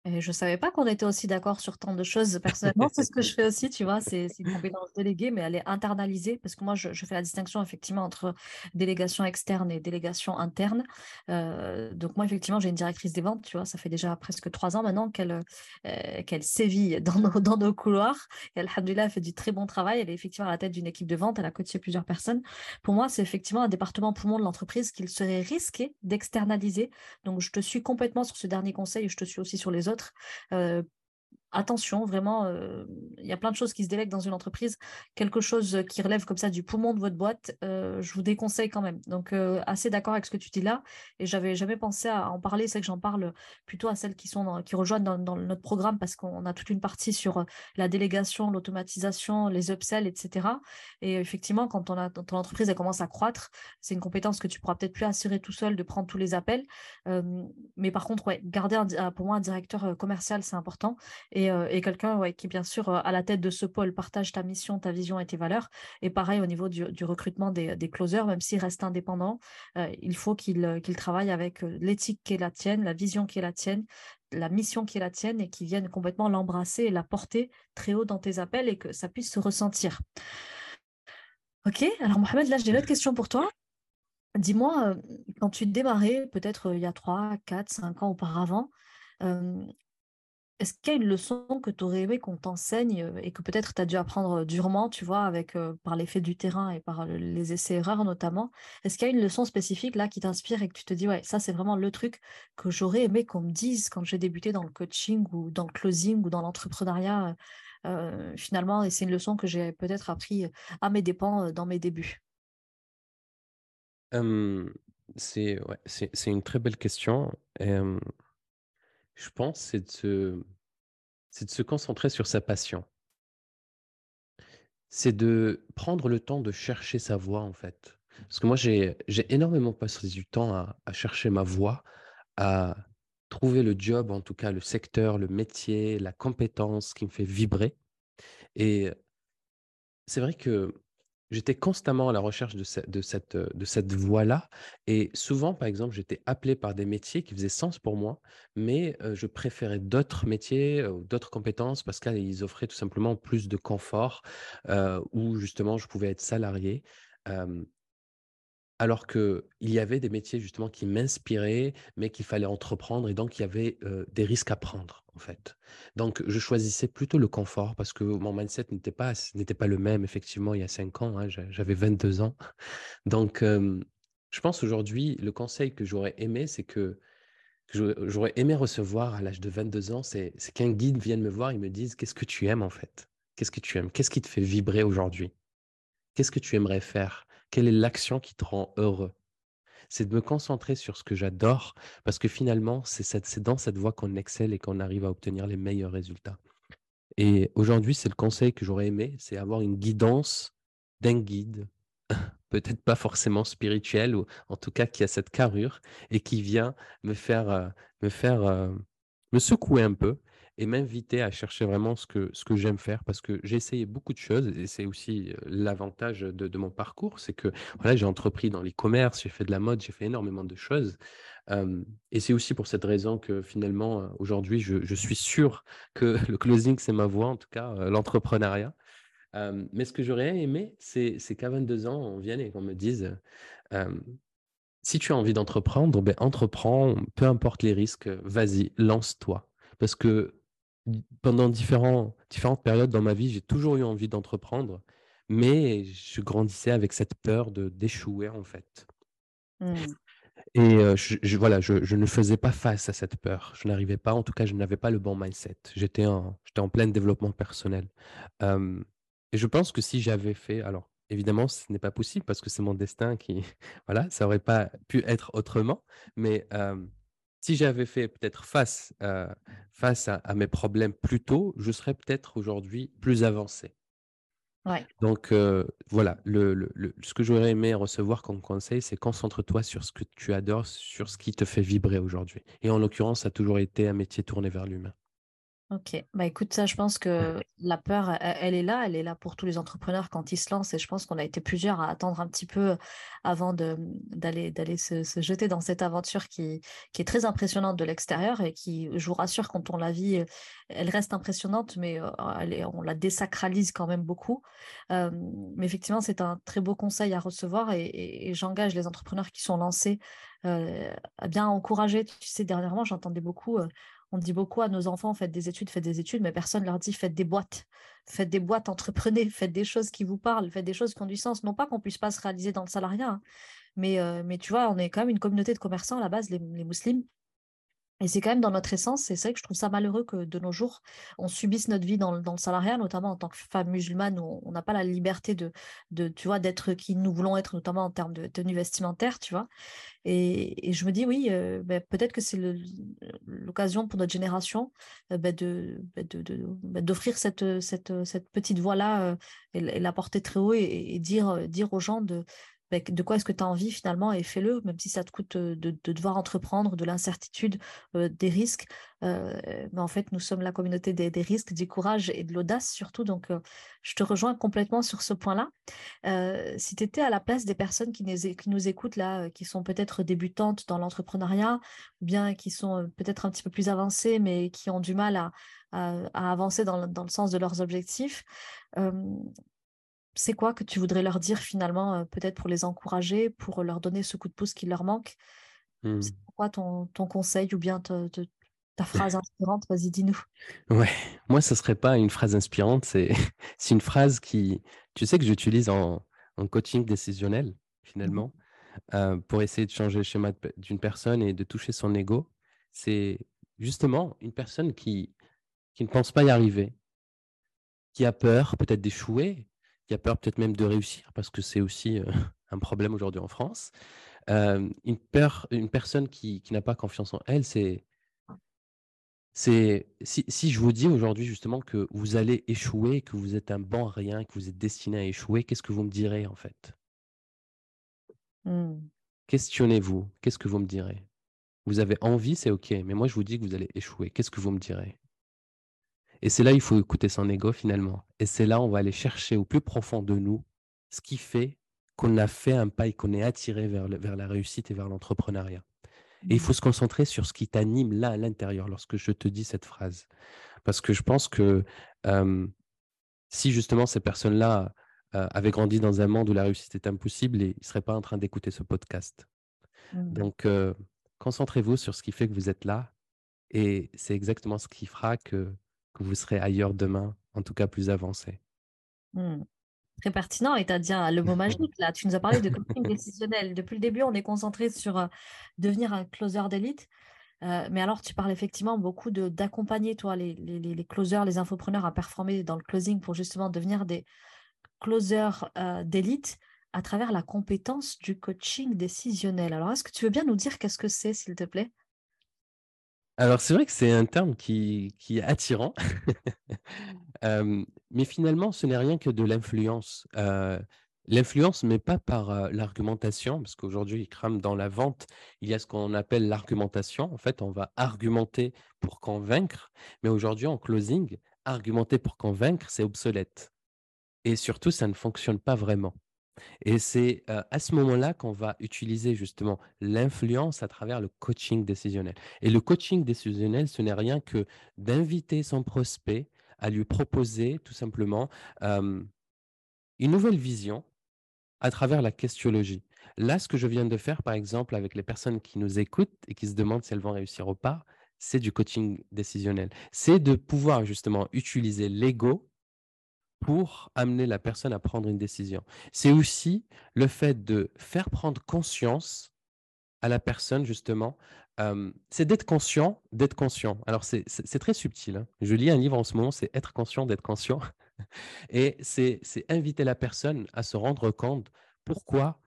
Je ne savais pas qu'on était aussi d'accord sur tant de choses. Personnellement, c'est ce que je fais aussi, tu vois. C'est une compétence déléguée, mais elle est internalisée parce que moi, je, fais la distinction effectivement entre délégation externe et délégation interne. Euh, donc, moi, effectivement, j'ai une directrice des ventes, tu vois. Ça fait déjà presque trois ans maintenant qu'elle euh, sévit dans nos, dans nos couloirs. Et Alhamdulillah, elle fait du très bon travail. Elle est effectivement à la tête d'une équipe de vente. Elle a coaché plusieurs personnes. Pour moi, c'est effectivement un département poumon de l'entreprise qu'il serait risqué d'externaliser. Donc, je te suis complètement sur ce dernier conseil et je te suis aussi sur les autres autres attention, vraiment, euh, il y a plein de choses qui se délèguent dans une entreprise. Quelque chose qui relève comme ça du poumon de votre boîte, euh, je vous déconseille quand même. Donc, euh, assez d'accord avec ce que tu dis là. Et j'avais jamais pensé à en parler. C'est que j'en parle plutôt à celles qui, rejoignent dans, notre programme parce qu'on a toute une partie sur la délégation, l'automatisation, les upsells, etc. Et effectivement, quand, ton entreprise commence à croître, c'est une compétence que tu pourras peut-être plus assurer tout seul de prendre tous les appels. mais par contre, ouais, garder pour moi un directeur commercial, c'est important quelqu'un qui, bien sûr, à la tête de ce pôle, partage ta mission, ta vision et tes valeurs. Et pareil au niveau du, recrutement des, des, closers, même s'il reste indépendant, il faut qu'il travaille avec l'éthique qui est la tienne, la vision qui est la tienne, la mission qui est la tienne et qui vienne complètement l'embrasser et la porter très haut dans tes appels et que ça puisse se ressentir. Ok, alors Mohamed, là j'ai une autre question pour toi. Dis-moi, quand tu démarrais, peut-être il y a 3, 4, 5 ans auparavant, est-ce qu'il y a une leçon que tu aurais aimé qu'on t'enseigne et que peut-être tu as dû apprendre durement, tu vois, avec, par l'effet du terrain et par les essais-erreurs notamment? Est-ce qu'il y a une leçon spécifique là qui t'inspire et que tu te dis, ouais, ça c'est vraiment le truc que j'aurais aimé qu'on me dise quand j'ai débuté dans le coaching ou dans le closing ou dans l'entrepreneuriat finalement, et c'est une leçon que j'ai peut-être appris à mes dépens dans mes débuts? C'est une très belle question. Je pense, c'est de se c'est de se concentrer sur sa passion. C'est de prendre le temps de chercher sa voie, en fait. Parce que moi, j'ai j'ai énormément passé du temps à à chercher ma voie, à trouver le job, en tout cas le secteur, le métier, la compétence qui me fait vibrer et c'est vrai que J'étais constamment à la recherche de cette de cette, voie-là et souvent, par exemple, j'étais appelé par des métiers qui faisaient sens pour moi, mais je préférais d'autres métiers, ou d'autres compétences parce qu'ils offraient tout simplement plus de confort, heu, où justement je pouvais être salarié. Alors qu'il y avait des métiers justement qui m'inspiraient, mais qu'il fallait entreprendre et donc il y avait, des risques à prendre, en fait. Donc je choisissais plutôt le confort parce que mon mindset n'était pas n'était pas le même effectivement il y a 5 ans, hein, j'avais 22 ans. Donc je pense aujourd'hui, le conseil que j'aurais aimé, c'est que j'aurais aimé recevoir à l'âge de 22 ans, c'est c'est qu'un guide vienne me voir et me dise: «Qu'est-ce que tu aimes en fait? Qu'est-ce que tu aimes? Qu'est-ce qui te fait vibrer aujourd'hui? Qu'est-ce que tu aimerais faire?» Quelle est l'action qui te rend heureux? C'est de me concentrer sur ce que j'adore parce que finalement, c'est dans cette voie qu'on excelle et qu'on arrive à obtenir les meilleurs résultats. Et aujourd'hui, c'est le conseil que j'aurais aimé, c'est avoir une guidance d'un guide, [LAUGHS] peut-être pas forcément spirituel ou en tout cas qui a cette carrure et qui vient me faire, euh, me faire, euh, me secouer un peu et m'inviter à chercher vraiment ce que, ce que j'aime faire parce que j'ai essayé beaucoup de choses et c'est aussi l'avantage de, mon parcours, c'est que voilà, j'ai entrepris dans l'e-commerce, j'ai fait de la mode, j'ai fait énormément de choses. et c'est aussi pour cette raison que finalement, aujourd'hui, je, suis sûr que [LAUGHS] le closing, c'est ma voie, en tout cas, l'entrepreneuriat. mais ce que j'aurais aimé, c'est qu'à 22 ans, on vienne et qu'on me dise, si tu as envie d'entreprendre, ben, entreprends, peu importe les risques, vas-y, lance-toi. Parce que pendant différents, différentes périodes dans ma vie, j'ai toujours eu envie d'entreprendre, mais je grandissais avec cette peur de d'échouer en fait. Mmh. Et je, voilà, je, ne faisais pas face à cette peur. Je n'arrivais pas, en tout cas, je n'avais pas le bon mindset. J'étais en, j'étais en plein développement personnel. et je pense que si j'avais fait, alors évidemment, ce n'est pas possible parce que c'est mon destin qui, [LAUGHS] voilà, ça aurait pas pu être autrement. Mais si j'avais fait peut-être face, face à, mes problèmes plus tôt, je serais peut-être aujourd'hui plus avancé. Donc voilà, le, ce que j'aurais aimé recevoir comme conseil, c'est concentre-toi sur ce que tu adores, sur ce qui te fait vibrer aujourd'hui. Et en l'occurrence, ça a toujours été un métier tourné vers l'humain. Ok, bah écoute, ça, je pense que la peur, elle, est là, elle est là pour tous les entrepreneurs quand ils se lancent, et je pense qu'on a été plusieurs à attendre un petit peu avant d'aller d'aller se, jeter dans cette aventure qui, qui est très impressionnante de l'extérieur et qui, je vous rassure, quand on la vit, elle reste impressionnante, mais on la désacralise quand même beaucoup. mais effectivement, c'est un très beau conseil à recevoir et, j'engage les entrepreneurs qui sont lancés à bien encourager. Tu sais, dernièrement, j'entendais beaucoup on dit beaucoup à nos enfants, faites des études, faites des études, mais personne ne leur dit, faites des boîtes. Faites des boîtes, entreprenez, [LAUGHS] faites des choses qui vous parlent, faites des choses qui ont du sens. Non pas qu'on puisse pas se réaliser dans le salariat, hein, mais, euh, mais tu vois, on est quand même une communauté de commerçants à la base, les musulmans. Et c'est quand même dans notre essence, c'est vrai que je trouve ça malheureux que de nos jours, on subisse notre vie dans, le salariat, notamment en tant que femme musulmane, où on n'a pas la liberté de, tu vois, d'être qui nous voulons être, notamment en termes de tenue vestimentaire, tu vois. Et, je me dis, oui, euh, ben, peut-être que c'est l'occasion pour notre génération euh, ben, ben, de, d'offrir cette, cette, petite voie-là euh, et, la porter très haut et, dire, dire aux gens de, de quoi est-ce que tu as envie finalement et fais-le, même si ça te coûte de, devoir entreprendre, de l'incertitude, des risques. mais en fait, nous sommes la communauté des, risques, du courage et de l'audace surtout. Donc, je te rejoins complètement sur ce point-là. si tu étais à la place des personnes qui nous, qui nous écoutent là, qui sont peut-être débutantes dans l'entrepreneuriat, ou bien qui sont peut-être un petit peu plus avancées, mais qui ont du mal à, à, avancer dans dans le, sens de leurs objectifs, c'est quoi que tu voudrais leur dire finalement, euh, peut-être pour les encourager, pour leur donner ce coup de pouce qui leur manque? Mmh. C'est quoi ton, ton, conseil ou bien ta, ta phrase inspirante? Vas-y, dis-nous. Ouais, moi, ce serait pas une phrase inspirante, [LAUGHS] c'est une phrase qui, tu sais, que j'utilise en, en, coaching décisionnel, mmh finalement, euh, pour essayer de changer le schéma d'une personne et de toucher son ego. C'est justement une personne qui, qui ne pense pas y arriver, qui a peur peut-être d'échouer, qui a peur peut-être même de réussir, parce que c'est aussi euh, [LAUGHS] un problème aujourd'hui en France. Euh, une, peur, une personne qui, qui n'a pas confiance en elle, c'est c'est si, si, je vous dis aujourd'hui justement que vous allez échouer, que vous êtes un bon rien, que vous êtes destiné à échouer, qu'est-ce que vous me direz en fait? Mmh. Questionnez-vous, qu'est-ce que vous me direz? Vous avez envie, c'est ok, mais moi je vous dis que vous allez échouer, qu'est-ce que vous me direz? Et c'est là il faut écouter son ego finalement. Et c'est là on va aller chercher au plus profond de nous ce qui fait qu'on a fait un pas et qu'on est attiré vers, vers la réussite et vers l'entrepreneuriat. Et il mmh. faut se concentrer sur ce qui t'anime là à l'intérieur lorsque je te dis cette phrase. Parce que je pense que si justement ces personnes-là avaient grandi dans un monde où la réussite est impossible, ils ne seraient pas en train d'écouter ce podcast. Mmh. Donc, concentrez-vous sur ce qui fait que vous êtes là. Et c'est exactement ce qui fera que vous serez ailleurs demain, en tout cas plus avancé. Mmh. Très pertinent, et tu as dit le mot magique là. Tu nous as parlé de coaching [LAUGHS] décisionnel. Depuis le début, on est concentré sur euh, devenir un closer d'élite. Euh, mais alors, tu parles effectivement beaucoup d'accompagner, toi, les, les, les, closers, les infopreneurs à performer dans le closing pour justement devenir des closers euh, d'élite à travers la compétence du coaching décisionnel. Alors, est-ce que tu veux bien nous dire qu'est-ce que c'est, s'il te plaît? Alors, c'est vrai que c'est un terme qui, est attirant, [LAUGHS] mais finalement, ce n'est rien que de l'influence. l'influence, mais pas par l'argumentation, parce qu'aujourd'hui, crame dans la vente, il y a ce qu'on appelle l'argumentation. En fait, on va argumenter pour convaincre, mais aujourd'hui, en closing, argumenter pour convaincre, c'est obsolète. Et surtout, ça ne fonctionne pas vraiment. Et c'est à ce moment-là qu'on va utiliser justement l'influence à travers le coaching décisionnel. Et le coaching décisionnel, ce n'est rien que d'inviter son prospect à lui proposer tout simplement une nouvelle vision à travers la questiologie. Là, ce que je viens de faire, par exemple, avec les personnes qui nous écoutent et qui se demandent si elles vont réussir ou pas, c'est du coaching décisionnel. C'est de pouvoir justement utiliser l'ego pour amener la personne à prendre une décision. C'est aussi le fait de faire prendre conscience à la personne, justement. c'est d'être conscient, d'être conscient. Alors, c'est très subtil. Hein. Je lis un livre en ce moment, c'est Être conscient d'être conscient. [LAUGHS] Et c'est inviter la personne à se rendre compte pourquoi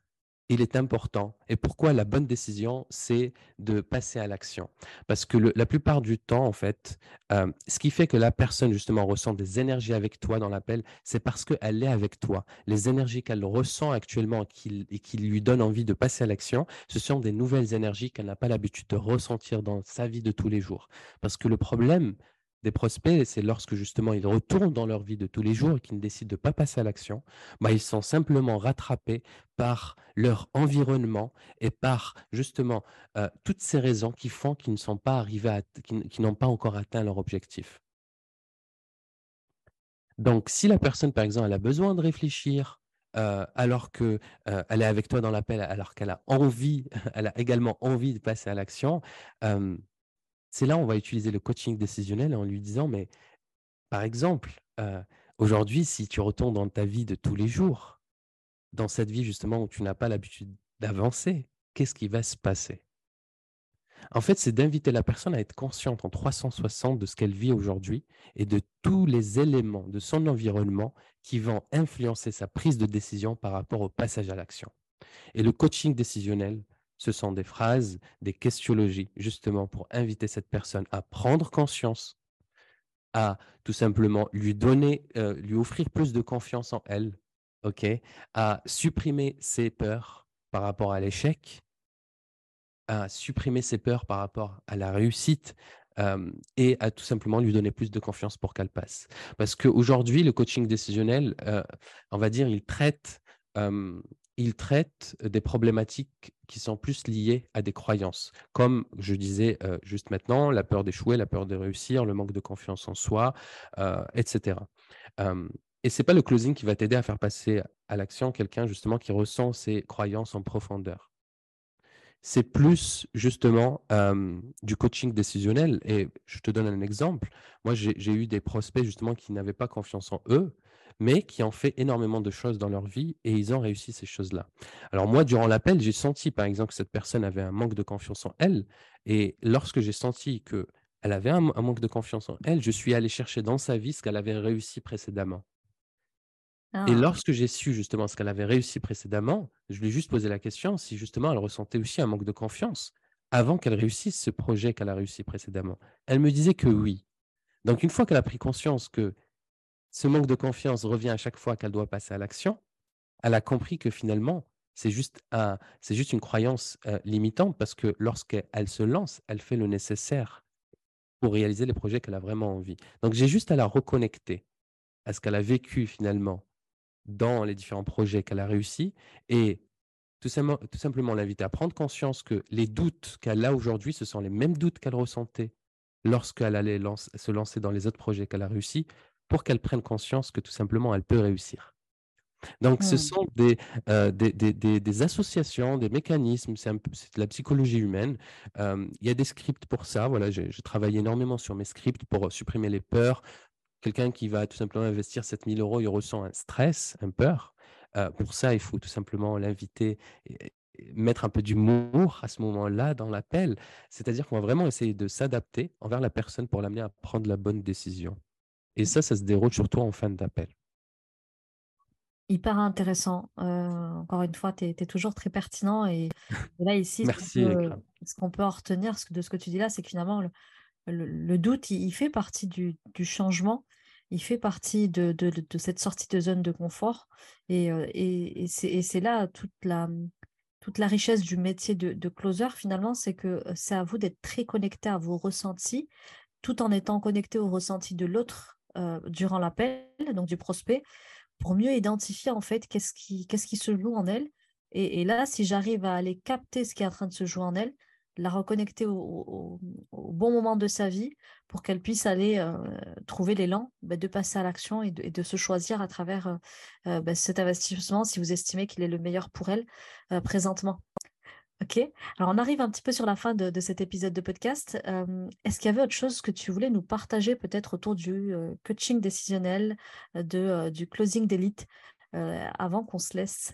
il est important. Et pourquoi la bonne décision, c'est de passer à l'action? Parce que la plupart du temps, en fait, euh, ce qui fait que la personne, justement, ressent des énergies avec toi dans l'appel, c'est parce qu'elle est avec toi. Les énergies qu'elle ressent actuellement et qui lui donnent envie de passer à l'action, ce sont des nouvelles énergies qu'elle n'a pas l'habitude de ressentir dans sa vie de tous les jours. Parce que le problème, des prospects, c'est lorsque justement ils retournent dans leur vie de tous les jours et qu'ils ne décident de pas passer à l'action, bah, ils sont simplement rattrapés par leur environnement et par justement euh, toutes ces raisons qui font qu'ils ne sont pas arrivés à, n'ont pas encore atteint leur objectif. Donc, si la personne, par exemple, elle a besoin de réfléchir euh, alors qu'elle euh, est avec toi dans l'appel, alors qu'elle a envie, [LAUGHS] elle a également envie de passer à l'action, c'est là où on va utiliser le coaching décisionnel en lui disant, mais par exemple, aujourd'hui, si tu retournes dans ta vie de tous les jours, dans cette vie justement où tu n'as pas l'habitude d'avancer, qu'est-ce qui va se passer? En fait, c'est d'inviter la personne à être consciente en 360 de ce qu'elle vit aujourd'hui et de tous les éléments de son environnement qui vont influencer sa prise de décision par rapport au passage à l'action. Et le coaching décisionnel, ce sont des phrases, des questiologies, justement pour inviter cette personne à prendre conscience, à tout simplement lui donner, euh, lui offrir plus de confiance en elle, OK, à supprimer ses peurs par rapport à l'échec, à supprimer ses peurs par rapport à la réussite, et à tout simplement lui donner plus de confiance pour qu'elle passe. Parce qu'aujourd'hui, le coaching décisionnel, heu, on va dire, il traite, il traite des problématiques qui sont plus liées à des croyances. Comme je disais, heu, juste maintenant, la peur d'échouer, la peur de réussir, le manque de confiance en soi, heu et cetera. Hem et c'est pas le closing qui va t'aider à faire passer à l'action quelqu'un justement qui ressent ses croyances en profondeur. C'est plus justement, du coaching décisionnel et je te donne un exemple. Moi, j'ai eu des prospects justement qui n'avaient pas confiance en eux, mais qui ont fait énormément de choses dans leur vie et ils ont réussi ces choses-là. Alors moi, durant l'appel, j'ai senti par exemple que cette personne avait un manque de confiance en elle et lorsque j'ai senti qu'elle avait un un manque de confiance en elle, je suis allé chercher dans sa vie ce qu'elle avait réussi précédemment. Et Ah! lorsque j'ai su justement ce qu'elle avait réussi précédemment, je lui ai juste posé la question si justement elle ressentait aussi un manque de confiance avant qu'elle réussisse ce projet qu'elle a réussi précédemment. Elle me disait que oui. Donc une fois qu'elle a pris conscience que ce manque de confiance revient à chaque fois qu'elle doit passer à l'action, elle a compris que finalement, c'est juste une croyance, heu, limitante parce que lorsqu'elle se lance, elle fait le nécessaire pour réaliser les projets qu'elle a vraiment envie. Donc j'ai juste à la reconnecter à ce qu'elle a vécu finalement dans les différents projets qu'elle a réussi et tout simment tout simplement l'inviter à prendre conscience que les doutes qu'elle a aujourd'hui, ce sont les mêmes doutes qu'elle ressentait lorsqu'elle allait se lancer dans les autres projets qu'elle a réussi, pour qu'elle prenne conscience que tout simplement elle peut réussir. Donc ce Mmh. sont des, heu, des des des des associations, des mécanismes, c'est un de la psychologie humaine. Hem, il y a des scripts pour ça, voilà, j'ai j'ai travaillé énormément sur mes scripts pour, heu, supprimer les peurs, Quelqu'un qui va tout simplement investir 7 000 €, il ressent un stress, une peur. Pour ça, il faut tout simplement l'inviter et et mettre un peu d'humour à ce moment-là dans l'appel. C'est-à-dire qu'on va vraiment essayer de s'adapter envers la personne pour l'amener à prendre la bonne décision et ça, ça se déroule surtout en fin d'appel. Hyper intéressant. Heu, encore une fois, tu es toujours très pertinent et [LAUGHS] et là, ici, ce qu'on Merci, peut ce qu'on peut en retenir de ce que tu dis là, c'est que finalement le le le doute, il il fait partie du du changement. Il fait partie de de de cette sortie de zone de confort et heu et et c'est là toute la, toute la richesse du métier de de closer finalement, c'est que, c'est à vous d'être très connecté à vos ressentis, tout en étant connecté aux ressentis de l'autre, heu, durant l'appel, donc du prospect pour mieux identifier en fait qu'est-ce qui qu'est-ce qui se joue en elle. Et, là, si j'arrive à aller capter ce qui est en train de se jouer en elle, la reconnecter au, bon moment de sa vie pour qu'elle puisse aller euh, trouver l'élan bah, de passer à l'action et de, se choisir à travers euh, euh, bah, cet investissement si vous estimez qu'il est le meilleur pour elle euh, présentement. Ok, alors on arrive un petit peu sur la fin de, cet épisode de podcast. Est-ce qu'il y avait autre chose que tu voulais nous partager peut-être autour du coaching décisionnel, du closing d'élite, avant qu'on se laisse?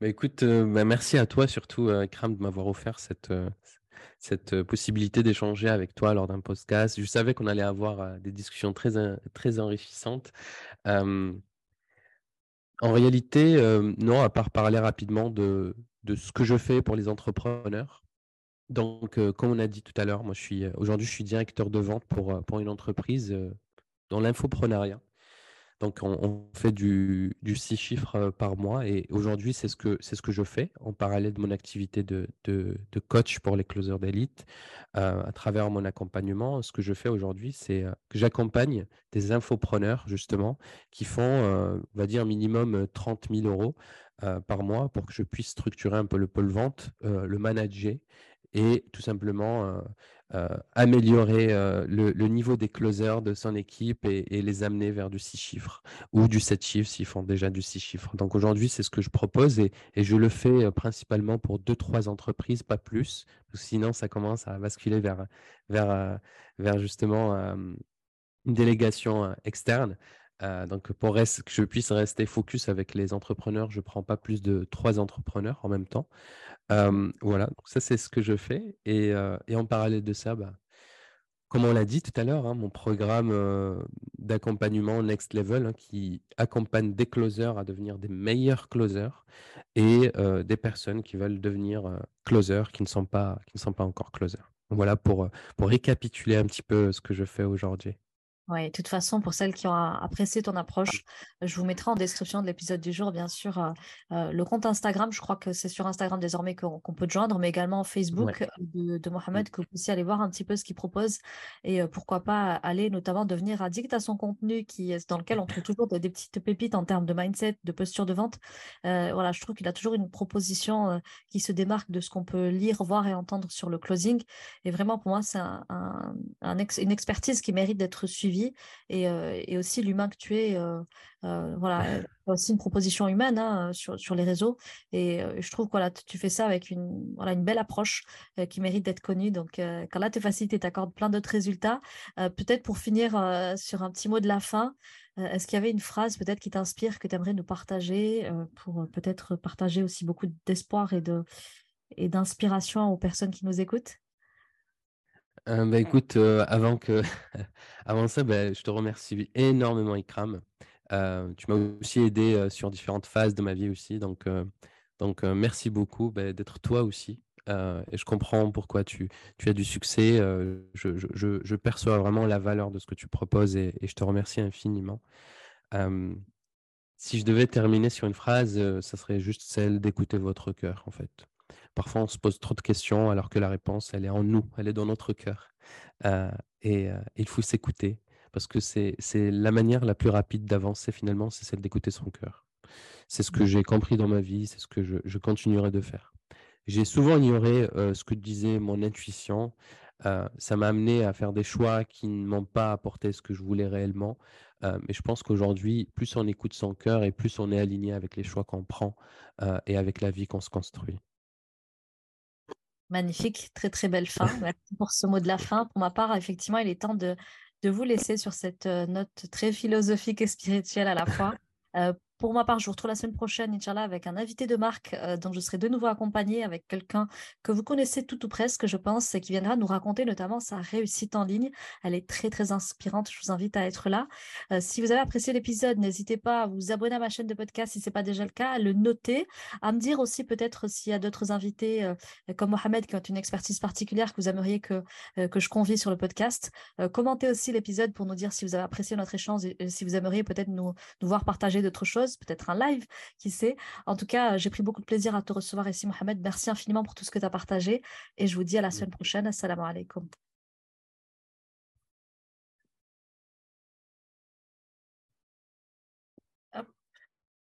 Bah, écoute, bah, merci à toi surtout, heu, Ikram, de m'avoir offert cette, cette, possibilité d'échanger avec toi lors d'un podcast. Je savais qu'on allait avoir, des discussions très très enrichissantes. En réalité, non, à part parler rapidement de de ce que je fais pour les entrepreneurs. Donc, heu, comme on a dit tout à l'heure, moi je suis, heu, aujourd'hui je suis directeur de vente pour, pour une entreprise, dans l'infoprenariat. Donc on fait du du 6 chiffres, heu, par mois et aujourd'hui, c'est ce que c'est ce que je fais en parallèle de mon activité de coach pour les closers d'élite. Heu, à travers mon accompagnement, ce que je fais aujourd'hui, c'est, heu, que j'accompagne des infopreneurs justement qui font, on va dire minimum, heu, 30 000 €, heu, par mois pour que je puisse structurer un peu le pôle vente, le manager et tout simplement, heu heu, améliorer, heu, le niveau des closers de son équipe et les amener vers du 6 chiffres ou du 7 chiffres s'ils font déjà du 6 chiffres. Donc aujourd'hui, c'est ce que je propose et je le fais, principalement pour deux trois entreprises, pas plus, sinon ça commence à basculer vers, vers, justement, une délégation, externe. Heu, donc pour que je puisse rester focus avec les entrepreneurs, je prends pas plus de 3 entrepreneurs en même temps. Hem, voilà, ça, c'est ce que je fais et et en parallèle de ça, bah, comme on l'a dit tout à l'heure, hein, mon programme, d'accompagnement Next Level, hein, qui accompagne des closers à devenir des meilleurs closers et des personnes qui veulent devenir, closers, qui ne sont pas qui ne sont pas encore closers. Voilà pour, pour récapituler un petit peu ce que je fais aujourd'hui. Oui, de toute façon, pour celles qui ont apprécié ton approche, je vous mettrai en description de l'épisode du jour, bien sûr, euh, euh, le compte Instagram. Je crois que c'est sur Instagram désormais qu'on peut te joindre, mais également Facebook de, Mohamed, mm. que vous puissiez aller voir un petit peu ce qu'il propose et euh, pourquoi pas aller notamment devenir addict à son contenu qui, dans lequel on trouve toujours des, petites pépites en termes de mindset, de posture de vente. voilà, je trouve qu'il a toujours une proposition qui se démarque de ce qu'on peut lire, voir et entendre sur le closing. Et vraiment, pour moi, c'est un, une expertise qui mérite d'être suivie et, aussi l'humain que tu es. voilà, [LAUGHS] aussi une proposition humaine hein, sur, sur, les réseaux. Et je trouve que voilà, tu fais ça avec une, voilà, une belle approche qui mérite d'être connue. Donc, quand là, te facilites et t'accordes plein d'autres résultats. peut-être pour finir sur un petit mot de la fin, est-ce qu'il y avait une phrase peut-être qui t'inspire, que tu aimerais nous partager pour peut-être partager aussi beaucoup d'espoir et de et d'inspiration aux personnes qui nous écoutent? Euh, bah, écoute, euh, avant que [LAUGHS] avant ça, bah, je te remercie énormément Ikram. Euh, tu m'as aussi aidé, sur différentes phases de ma vie aussi donc donc merci beaucoup, bah, d'être toi aussi, et je comprends pourquoi tu tu as du succès, je je je perçois vraiment la valeur de ce que tu proposes et et je te remercie infiniment. si je devais terminer sur une phrase, ça serait juste celle d'écouter votre cœur, en fait. Parfois, on se pose trop de questions alors que la réponse, elle est en nous, elle est dans notre cœur. Euh, et euh, il faut s'écouter parce que c'est la manière la plus rapide d'avancer finalement, c'est celle d'écouter son cœur. C'est ce que j'ai compris dans ma vie, c'est ce que je, continuerai de faire. J'ai souvent ignoré euh, ce que disait mon intuition. ça m'a amené à faire des choix qui ne m'ont pas apporté ce que je voulais réellement. mais je pense qu'aujourd'hui, plus on écoute son cœur et plus on est aligné avec les choix qu'on prend et avec la vie qu'on se construit. Magnifique, très très belle fin. [LAUGHS] Merci pour ce mot de la fin. Pour ma part, effectivement, il est temps de, de vous laisser sur cette euh, note très philosophique et spirituelle à la fois. Euh, pour ma part, je vous retrouve la semaine prochaine, Inch'Allah, avec un invité de marque. Euh, dont je serai de nouveau accompagnée avec quelqu'un que vous connaissez tout ou presque, je pense, et qui viendra nous raconter notamment sa réussite en ligne. Elle est très, très inspirante. Je vous invite à être là. Euh, si vous avez apprécié l'épisode, n'hésitez pas à vous abonner à ma chaîne de podcast si ce n'est pas déjà le cas, à le noter, à me dire aussi peut-être s'il y a d'autres invités euh, comme Mohamed qui ont une expertise particulière que vous aimeriez que, que je convie sur le podcast. commentez aussi l'épisode pour nous dire si vous avez apprécié notre échange et si vous aimeriez peut-être nous, nous voir partager d'autres choses peut-être un live, qui sait. En tout cas, j'ai pris beaucoup de plaisir à te recevoir ici, Mohamed. Merci infiniment pour tout ce que tu as partagé et je vous dis à la semaine prochaine. Assalamu alaikum.